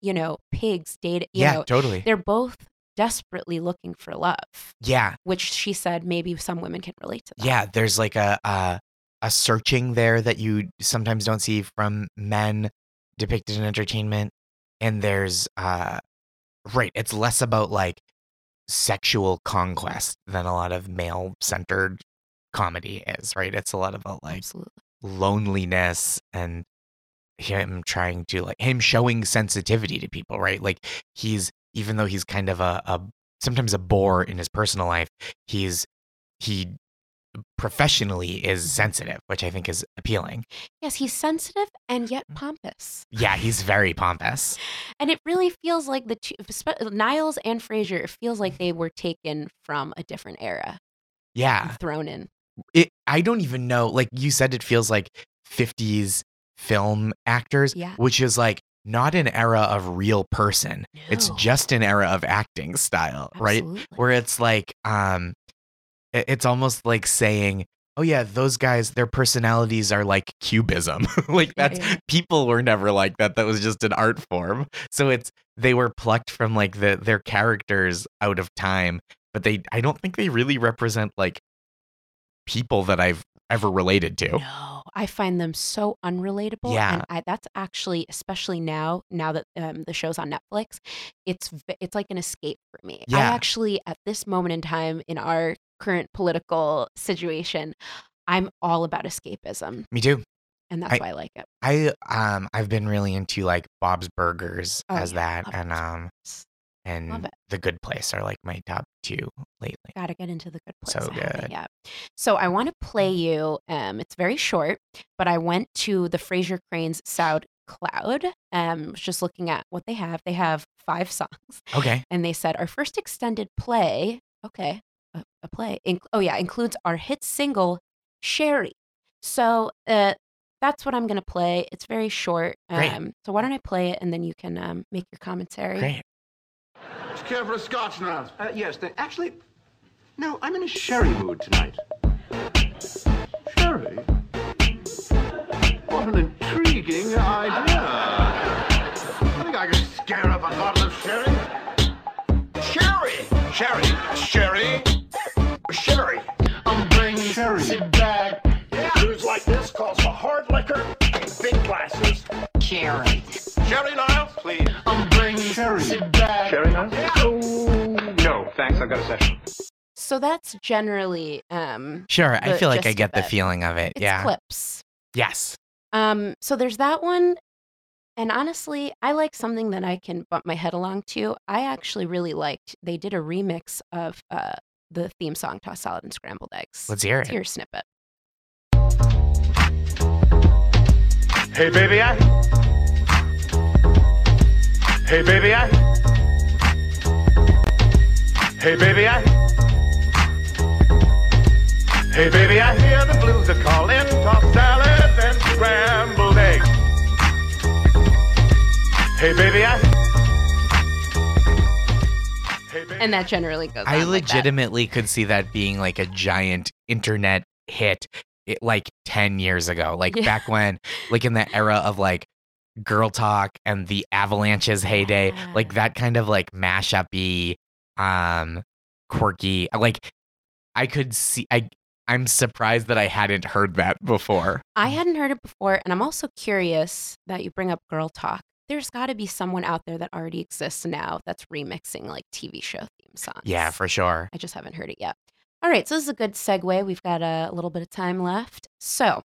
S2: you know, pigs dating. You
S3: Yeah,
S2: know,
S3: totally.
S2: They're both desperately looking for love,
S3: Yeah.
S2: which she said maybe some women can relate to that.
S3: Yeah, there's like a, a a searching there that you sometimes don't see from men depicted in entertainment, and there's uh, right. It's less about like sexual conquest than a lot of male centered comedy is. Right. It's a lot about like
S2: Absolutely.
S3: Loneliness and him trying to like him showing sensitivity to people. Right. Like he's even though he's kind of a, a sometimes a bore in his personal life, he's he professionally is sensitive, which I think is appealing.
S2: Yes, he's sensitive and yet
S3: Mm.
S2: pompous.
S3: Yeah, he's very pompous. <laughs>
S2: And it really feels like the two, Niles and Frasier, it feels like they were taken from a different era,
S3: Yeah.
S2: thrown in.
S3: It I don't even know, like you said it feels like 50s film actors,
S2: Yeah.
S3: which is like not an era of real person. It's just an era of acting style, right? Where it's like um it's almost like saying Oh yeah, those guys, their personalities are like cubism. <laughs> like
S2: Yeah, <laughs>
S3: that's
S2: yeah.
S3: people were never like that. That was just an art form. So it's they were plucked from like the their characters out of time, but they I don't think they really represent like people that I've ever related to.
S2: No, I find them so unrelatable.
S3: Yeah.
S2: and I, that's actually, especially now, now that um, the show's on Netflix, it's it's like an escape for me. I
S3: Yeah.
S2: actually, at this moment in time in our current political situation, I'm all about escapism,
S3: Me too.
S2: and that's
S3: I-
S2: why I like it.
S3: I um I've been really into like Bob's Burgers
S2: Oh,
S3: as
S2: yeah,
S3: that and um
S2: Love
S3: and
S2: it.
S3: The Good Place are like my top two lately.
S2: Gotta get into the good place.
S3: So
S2: I haven't
S3: good.
S2: yet. So I want to play you. Um, it's very short, but I went to the Frasier Cranes SoundCloud. Um, was just looking at what they have. They have five songs,
S3: Okay.
S2: and they said our first extended play. Okay, a, a play. inc- oh yeah, includes our hit single "Sherry." So uh, that's what I'm gonna play. It's very short.
S3: Great.
S2: Um, so why don't I play it and then you can um, make your commentary.
S3: Great.
S7: Do you care for a scotch now? Uh, yes, th- actually, no, I'm in a sherry mood tonight. Sherry? What an intriguing idea. I think I could scare up a bottle of sherry. Sherry! Sherry! Sherry! Sherry! I'm bringing sherry. Sit back. Yeah. Booze like this calls for hard liquor in big glasses. Sherry. Sherry, Niles, please. I'm bringing sherry. Sherry, Niles? Oh, no, thanks. I've got a session.
S2: So that's generally um,
S3: Sure. I
S2: the
S3: feel like I
S2: gist
S3: get
S2: of
S3: the
S2: it.
S3: feeling of it.
S2: It's
S3: yeah.
S2: clips.
S3: Yes.
S2: Um, so there's that one. And honestly, I like something that I can bump my head along to. I actually really liked they did a remix of uh, the theme song Tossed Salad and Scrambled Eggs.
S3: Let's hear
S2: Let's
S3: it.
S2: hear a snippet.
S7: Hey, baby, I. Hey, baby, I. Hey, baby, I. Hey, baby, I hear the blues are calling. Tossed salads and scrambled eggs. Hey, baby, I. Hey, baby,
S2: And that generally goes
S3: I
S2: on like that.
S3: legitimately could see that being like a giant internet hit it, like 10 years ago. Like
S2: Yeah.
S3: back when, like in the era of like Girl Talk and the Avalanche's heyday, like that kind of like mashup y, um, quirky. Like I could see, I, I'm surprised that I hadn't heard that before.
S2: I hadn't heard it before, and I'm also curious that you bring up Girl Talk. There's got to be someone out there that already exists now that's remixing like TV show theme songs.
S3: Yeah, for sure.
S2: I just haven't heard it yet. All right, so this is a good segue. We've got a, little bit of time left. So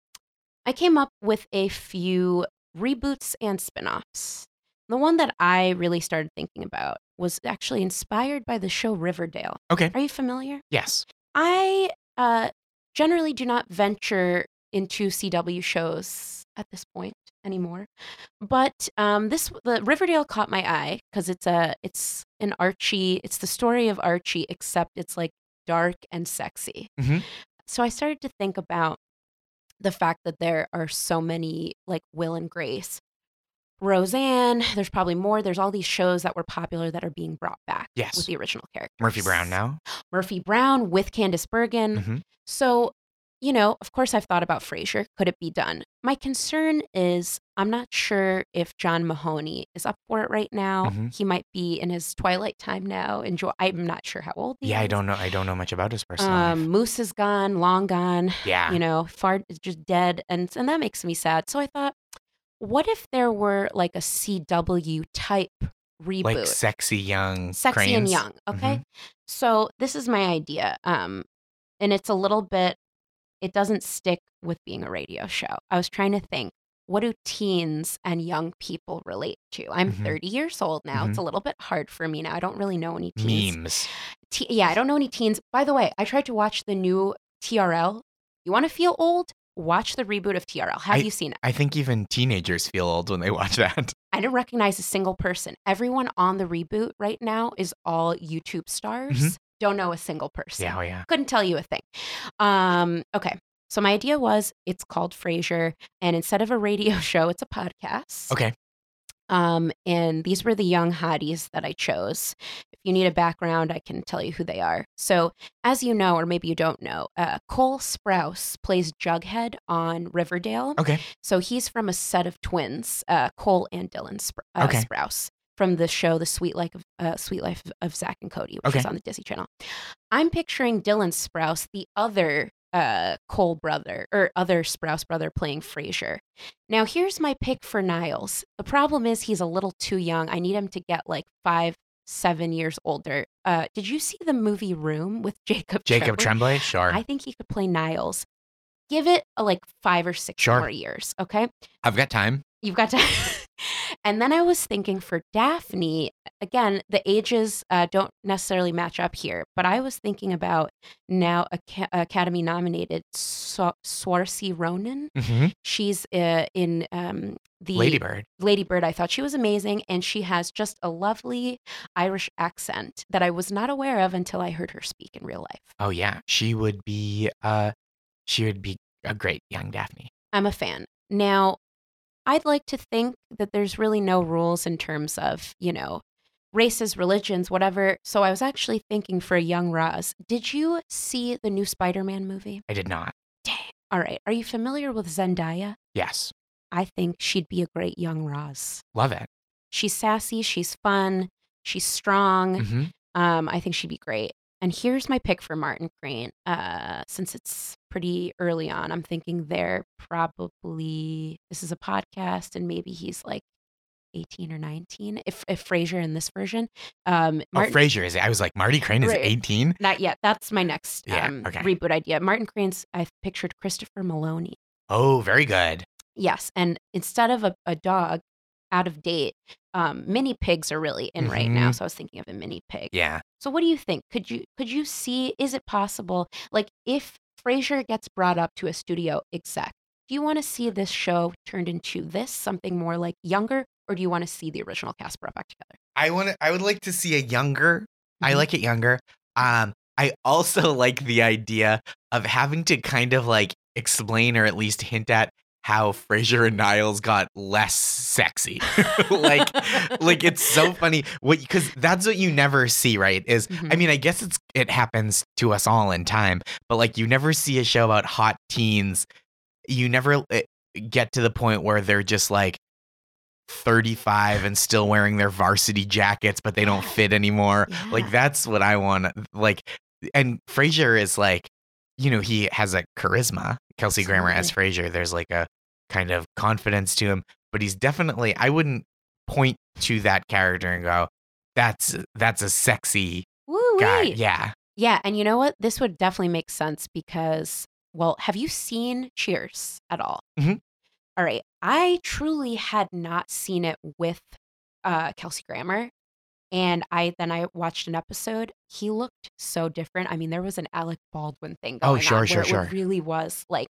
S2: I came up with a few reboots and spin offs. The one that I really started thinking about was actually inspired by the show Riverdale.
S3: Okay.
S2: Are you familiar?
S3: Yes.
S2: I uh, generally do not venture into CW shows at this point anymore. But um, this the Riverdale caught my eye because it's a it's an Archie. It's the story of Archie, except it's like dark and sexy.
S3: Mhm.
S2: So I started to think about the fact that there are so many like Will and Grace. Roseanne, there's probably more. There's all these shows that were popular that are being brought back
S3: Yes.
S2: with the original character.
S3: Murphy Brown now.
S2: Murphy Brown with Candice Bergen.
S3: Mhm.
S2: So, you know, of course, I've thought about Frasier. Could it be done? My concern is I'm not sure if John Mahoney is up for it right now.
S3: Mhm.
S2: He might be in his twilight time now. Enjoy. I'm not sure how old he
S3: Yeah, I don't know. I don't know much about his personal life.
S2: Um, Moose is gone, long gone.
S3: Yeah.
S2: you know, far is just dead, and and that makes me sad. So I thought, what if there were like a CW type reboot?
S3: Like sexy young
S2: sexy and young. Okay.
S3: Mhm.
S2: So this is my idea. Um, and it's a little bit, it doesn't stick with being a radio show. I was trying to think, what do teens and young people relate to? I'm
S3: Mhm.
S2: 30 years old now. It's
S3: Mhm.
S2: a little bit hard for me now. I don't really know any teens.
S3: Memes.
S2: Te- yeah, I don't know any teens. By the way, I tried to watch the new TRL. You want to feel old? Watch the reboot of TRL. Have
S3: I-
S2: you seen it?
S3: I think even teenagers feel old when they <laughs> watch that.
S2: I didn't recognize a single person. Everyone on the reboot right now is all YouTube stars.
S3: Mhm.
S2: Don't know a single person.
S3: Yeah, oh yeah.
S2: Couldn't tell you a thing. Um, okay. So my idea was it's called Frasier, and instead of a radio <laughs> show, it's a podcast.
S3: Okay.
S2: Um, and these were the young hotties that I chose. If you need a background, I can tell you who they are. So, as you know, or maybe you don't know, uh, Cole Sprouse plays Jughead on Riverdale.
S3: Okay.
S2: So he's from a set of twins, uh, Cole and Dylan Spr- uh,
S3: Okay.
S2: Sprouse, from the show The Sweet Life of uh, Sweet Life of Zach and Cody, which
S3: Okay.
S2: is on the Disney Channel. I'm picturing Dylan Sprouse, the other uh, Cole brother or other Sprouse brother playing Frasier. Now, here's my pick for Niles. The problem is he's a little too young. I need him to get like five, seven years older. Uh, did you see the movie Room with <laughs> Jacob?
S3: Jacob Tremblay? Sure.
S2: I think he could play Niles. Give it uh, like five or six
S3: Sure.
S2: more years, okay?
S3: I've got time.
S2: You've got to. <laughs> and then I was thinking for Daphne, again, the ages uh, don't necessarily match up here, but I was thinking about now Aca- Academy nominated Saoirse Ronan.
S3: Mhm.
S2: She's uh, in um, the
S3: Lady Bird.
S2: Lady Bird. I thought she was amazing, and she has just a lovely Irish accent that I was not aware of until I heard her speak in real life.
S3: Oh yeah, she would be. Uh, she would be a great young Daphne.
S2: I'm a fan. Now, I'd like to think that there's really no rules in terms of, you know, races, religions, whatever. So I was actually thinking for a young Roz. Did you see the new Spider Man movie?
S3: I did not. Dang.
S2: All right. Are you familiar with Zendaya?
S3: Yes,
S2: I think she'd be a great young Roz.
S3: love it.
S2: She's sassy, she's fun, she's strong.
S3: hmm
S2: Um, I think she'd be great. And here's my pick for Martin Crane. Uh, since it's pretty early on, I'm thinking they're probably this is a podcast, and maybe he's like 18 or 19. If if Frasier in this version, um,
S3: Oh,
S2: Martin,
S3: Frasier is. I was like, Marty Crane is eighteen.
S2: not yet. That's my next
S3: Yeah,
S2: um,
S3: okay.
S2: reboot idea. Martin Crane's. I've pictured Christopher Maloney.
S3: Oh, very good.
S2: Yes, and instead of a, a dog, out of date, um, mini pigs are really in right now.
S3: Mhm.
S2: So I was thinking of a mini pig.
S3: Yeah.
S2: So what do you think? Could you could you see is it possible like if Frasier gets brought up to a studio exec, do you want to see this show turned into this something more like younger or do you want to see the original cast brought back together?
S3: I want to. I would like to see a younger. I
S2: Mhm.
S3: like it younger. Um, I also <laughs> like the idea of having to kind of like explain or at least hint at how Frasier and Niles got less sexy. <laughs> like, like it's so funny. What because that's what you never see, right? Is I
S2: Mhm.
S3: mean, I guess it's it happens to us all in time, but like you never see a show about hot teens. You never uh, get to the point where they're just like 35 and still wearing their varsity jackets, but they don't <laughs> fit anymore. Like that's what I want. Like, and Frasier is like, you know, he has a charisma. Kelsey Grammer as Frasier, there's like a kind of confidence to him, but he's definitely. I wouldn't point to that character and go, "That's that's a sexy
S2: Woo
S3: guy." Yeah.
S2: Yeah, and you know what? This would definitely make sense because, well, have you seen Cheers at all?
S3: Mhm.
S2: All right, I truly had not seen it with uh, Kelsey Grammer, and I then I watched an episode. He looked so different. I mean, there was an Alec Baldwin thing
S3: Oh, sure,
S2: on
S3: sure,
S2: where
S3: sure.
S2: it really was like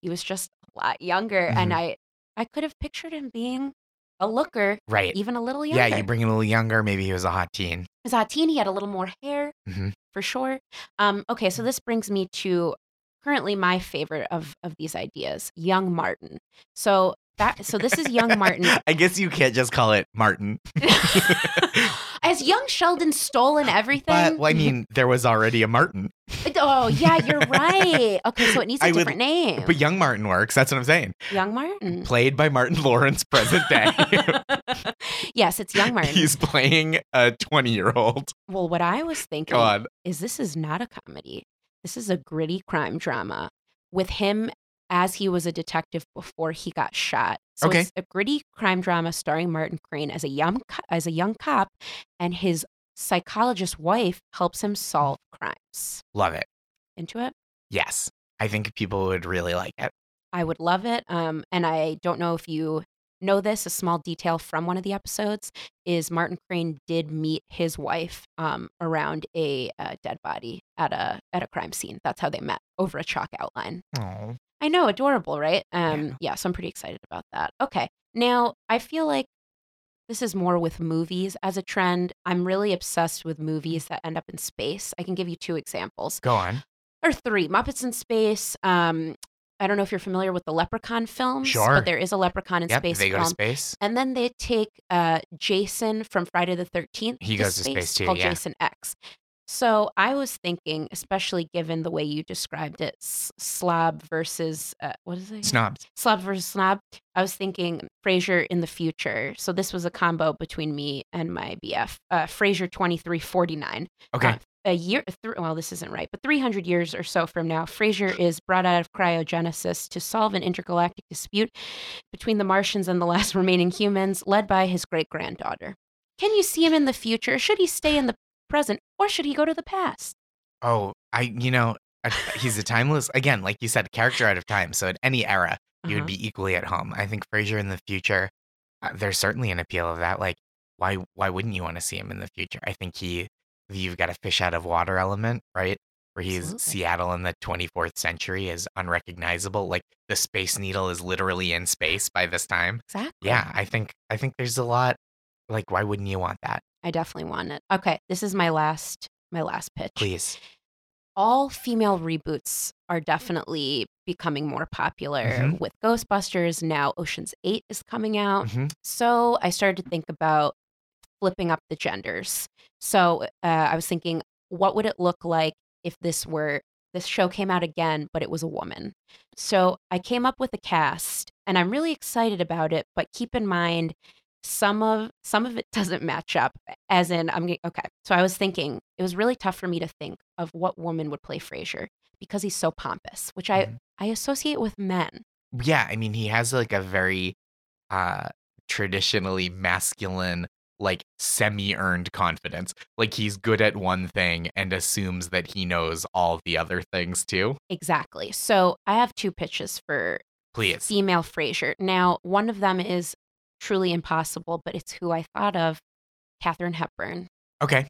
S2: he was just lot younger, and
S3: Mhm.
S2: I I could have pictured him being a looker,
S3: Right.
S2: even a little younger.
S3: Yeah, you bring him a little younger. Maybe he was a hot teen.
S2: As a hot teen, he had a little more hair
S3: Mhm.
S2: for sure. Um, okay, so this brings me to currently my favorite of of these ideas, young Martin. So that so this is young Martin. <laughs>
S3: I guess you can't just call it Martin. <laughs> <laughs>
S2: Has young Sheldon stolen everything?
S3: But well, I mean, there was already a Martin.
S2: oh yeah, you're right. Okay, so it needs a
S3: I would-
S2: different name.
S3: But young Martin works. That's what I'm saying.
S2: young Martin.
S3: Played by Martin Lawrence, present day.
S2: yes, it's young Martin.
S3: He's playing a 20 year old.
S2: Well, what I was thinking
S3: God.
S2: is this is not a comedy. This is a gritty crime drama with him as he was a detective before he got shot. So
S3: Okay.
S2: it's a gritty crime drama starring Martin Crane as a young as a young cop and his psychologist wife helps him solve crimes.
S3: Love it.
S2: Into it?
S3: Yes. I think people would really like it.
S2: I would love it. Um, and I don't know if you know this. A small detail from one of the episodes is Martin Crane did meet his wife um, around a, uh dead body at a at a crime scene. That's how they met over a chalk outline.
S3: Oh.
S2: I know, adorable, right? Um, yeah. so I'm pretty excited about that. Okay, now I feel like this is more with movies as a trend. I'm really obsessed with movies that end up in space. I can give you two examples
S3: Go on.
S2: or three Muppets in Space. Um, I don't know if you're familiar with the Leprechaun films,
S3: Sure.
S2: but there is a Leprechaun in
S3: Yep,
S2: space
S3: they go to space.
S2: And then they take uh, Jason from Friday the 13th.
S3: He goes to space too,
S2: Called
S3: yeah.
S2: Jason X. So I was thinking, especially given the way you described it, s- slob versus uh, what is it?
S3: Snobs.
S2: Slob versus snob. I was thinking Frasier in the future. So this was a combo between me and my BF. Uh, Frasier twenty three forty nine.
S3: Okay.
S2: Uh, a year, th- well, this isn't right, but 300 years or so from now, Frasier is brought out of cryogenesis to solve an intergalactic dispute between the Martians and the last <laughs> remaining humans, led by his great granddaughter. Can you see him in the future? Should he stay in the present, or should he go to the past?
S3: Oh, I, you know, he's a timeless, again, like you said, character out of time. So at any era, you
S2: Uh-huh.
S3: would be equally at home. I think Frasier in the future, uh, there's certainly an appeal of that. Like, why, why wouldn't you want to see him in the future? I think he, you've got a fish out of water element, right? Where he's
S2: Absolutely.
S3: Seattle in the 24th century is unrecognizable. Like the Space Needle is literally in space by this time.
S2: Exactly.
S3: Yeah, I think, I think there's a lot. Like, why wouldn't you want that?
S2: I definitely want it. Okay, this is my last my last pitch.
S3: Please.
S2: all female reboots are definitely becoming more popular
S3: Mhm.
S2: with Ghostbusters. Now Ocean's 8 is coming out.
S3: Mhm.
S2: So I started to think about flipping up the genders. So uh, I was thinking, what would it look like if this were this show came out again, but it was a woman? So I came up with a cast, and I'm really excited about it. But keep in mind, some of some of it <laughs> doesn't match up. As in, I'm okay. So I was thinking it was really tough for me to think of what woman would play Frasier because he's so pompous, which I I associate with men.
S3: yeah i mean he has like a very uh traditionally masculine like semi-earned confidence like he's good at one thing and assumes that he knows all the other things too
S2: Exactly. So I have two pitches for
S3: please
S2: female Frasier. Now, one of them is truly impossible, but it's who I thought of, Katharine Hepburn.
S3: okay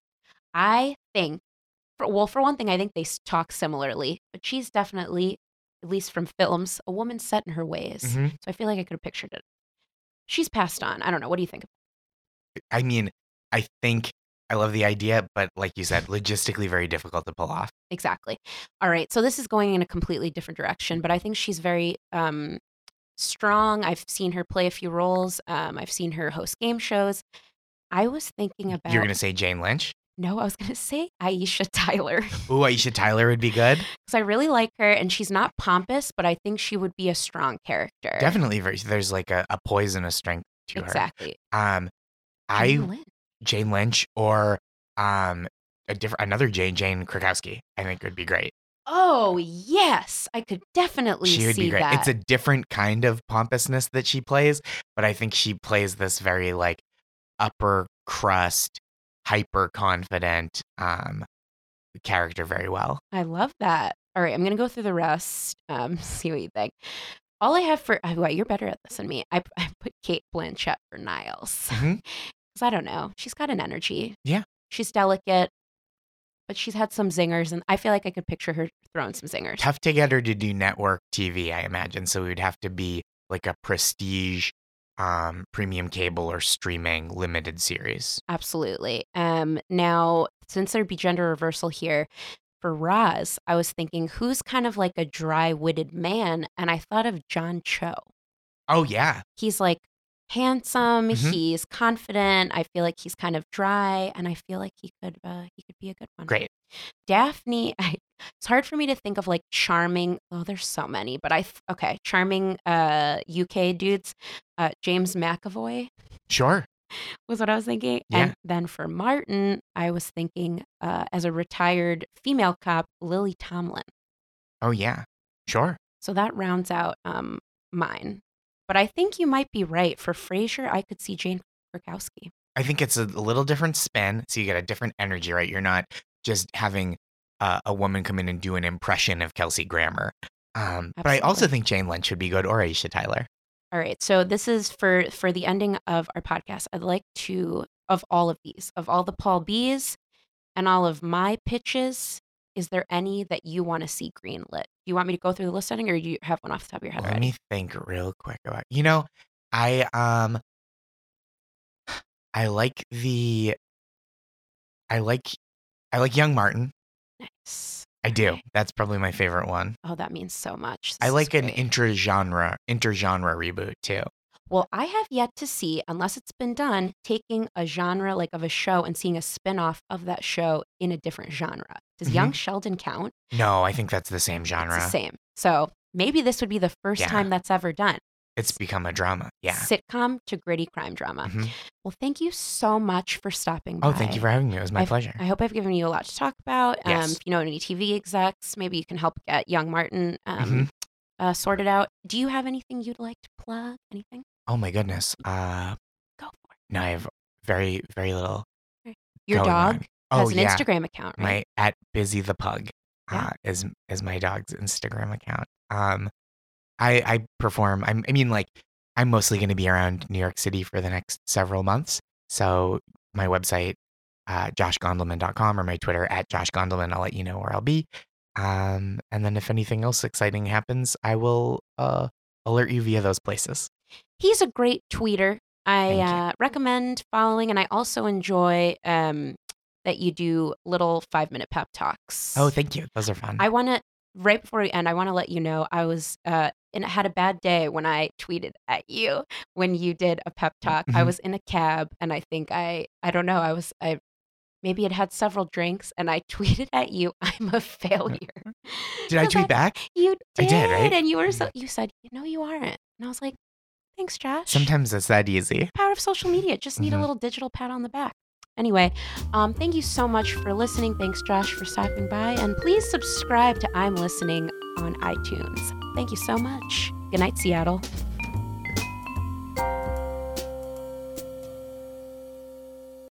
S2: I think, for, well, for one thing, I think they talk similarly, but she's definitely, at least from films, a woman set in her ways.
S3: Mhm.
S2: So I feel like I could have pictured it. She's passed on. I don't know. What do you think?
S3: i mean i think i love the idea but like you said logistically very difficult to pull off
S2: Exactly. All right. So this is going in a completely different direction, but I think she's very um, strong. I've seen her play a few roles. Um, I've seen her host game shows. I was thinking about.
S3: you're gonna say jane lynch
S2: No, I was going to say Aisha Tyler <laughs>
S3: Ooh, aisha tyler would be good
S2: because I really like her, and she's not pompous, but I think she would be a strong character.
S3: definitely there's like a, a poisonous strength to her
S2: Exactly.
S3: um i
S2: Jane Lynch.
S3: Jane Lynch or um a different another Jane Jane Krakowski. I think would be great.
S2: Oh yes, I could definitely
S3: She would
S2: see
S3: be great.
S2: that.
S3: It's a different kind of pompousness that she plays, but I think she plays this very like upper crust, hyper confident um character very well.
S2: I love that. All right, I'm gonna go through the rest. Um, <laughs> see what you think. All I have for uh, what you're better at this than me. I, I put Cate Blanchett for Niles <laughs> because
S3: Mhm.
S2: I don't know. She's got an energy.
S3: Yeah.
S2: she's delicate, but she's had some zingers, and I feel like I could picture her throwing some zingers.
S3: Tough to get her to do network TV, I imagine. So it would have to be like a prestige um premium cable or streaming limited series.
S2: Absolutely. Um, now, since there'd be gender reversal here, for Roz, I was thinking who's kind of like a dry witted man, and I thought of John Cho.
S3: Oh yeah.
S2: He's like handsome,
S3: Mhm.
S2: he's confident. I feel like he's kind of dry, and I feel like he could uh, he could be a good one.
S3: Great.
S2: Daphne, <laughs> I, it's hard for me to think of like charming. Oh, there's so many, but I okay, charming uh UK dudes. Uh, James McAvoy
S3: Sure.
S2: was what I was thinking.
S3: Yeah.
S2: And then for Martin, I was thinking uh, as a retired female cop, Lily Tomlin.
S3: Oh yeah. Sure.
S2: So that rounds out um, mine. But I think you might be right. For Frasier, I could see Jane Krakowski.
S3: I think it's a little different spin, so you get a different energy, right? You're not just having uh, a woman come in and do an impression of Kelsey Grammer. Um, but I also think Jane Lynch would be good, or Aisha Tyler.
S2: All right. So this is for for the ending of our podcast. I'd like to of all of these, of all the Paul B's and all of my pitches. Is there any that you want to see greenlit? Do you want me to go through the list setting, or do you have one off the top of your head
S3: Let
S2: already?
S3: me think real quick about. You know, I um, <sighs> I like the, I like, I like Young Martin.
S2: Nice.
S3: I do. That's probably my favorite one.
S2: Oh, that means so much.
S3: I
S2: This is
S3: like an intergenre, intergenre reboot too.
S2: Well, I have yet to see, unless it's been done, taking a genre like of a show and seeing a spin-off of that show in a different genre. Does Young
S3: Mhm.
S2: Sheldon count?
S3: No, I think that's the same genre.
S2: It's the same. So maybe this would be the first
S3: Yeah.
S2: time that's ever done.
S3: It's become a drama. Yeah.
S2: Sitcom to gritty crime drama.
S3: Mhm.
S2: Well, thank you so much for stopping by.
S3: Oh, thank you for having me. It was my
S2: I've-
S3: pleasure.
S2: I hope I've given you a lot to talk about. Um,
S3: Yes.
S2: if you know any TV execs, maybe you can help get Young Martin um,
S3: Mhm.
S2: uh, sorted out. Do you have anything you'd like to plug? Anything?
S3: Oh my goodness. Uh,
S2: Go for it.
S3: no, I have very, very little.
S2: Your dog
S3: on.
S2: Has
S3: Oh,
S2: an
S3: yeah.
S2: Instagram account, right?
S3: My at busy the pug
S2: Yeah.
S3: uh, is is my dog's Instagram account. Um, I I perform. I'm, I mean, like I'm mostly going to be around New York City for the next several months. So my website, uh, joshgondelman.com or my Twitter at Josh Gondelman. I'll let you know where I'll be. Um, and then if anything else exciting happens, I will uh alert you via those places.
S2: He's a great tweeter. I uh, recommend following, and I also enjoy um, that you do little five minute pep talks.
S3: Oh, thank you. Those are fun.
S2: I want to right before we end. I want to let you know I was uh, and I had a bad day when I tweeted at you when you did a pep talk. I
S3: Mhm.
S2: was in a cab, and I think I I don't know. I was I maybe had had several drinks, and I <laughs> tweeted at you, "I'm a failure." <laughs>
S3: Did I tweet back?
S2: You
S3: I
S2: did,
S3: did, right?
S2: And you were so you said, "You know, you aren't," and I was like, "Thanks, Josh."
S3: Sometimes it's that easy.
S2: power of social media. Just need a
S3: Mhm.
S2: little digital pat on the back. Anyway, um, thank you so much for listening. Thanks, Josh, for stopping by. And please subscribe to I'm Listening on iTunes. Thank you so much. Good night, Seattle.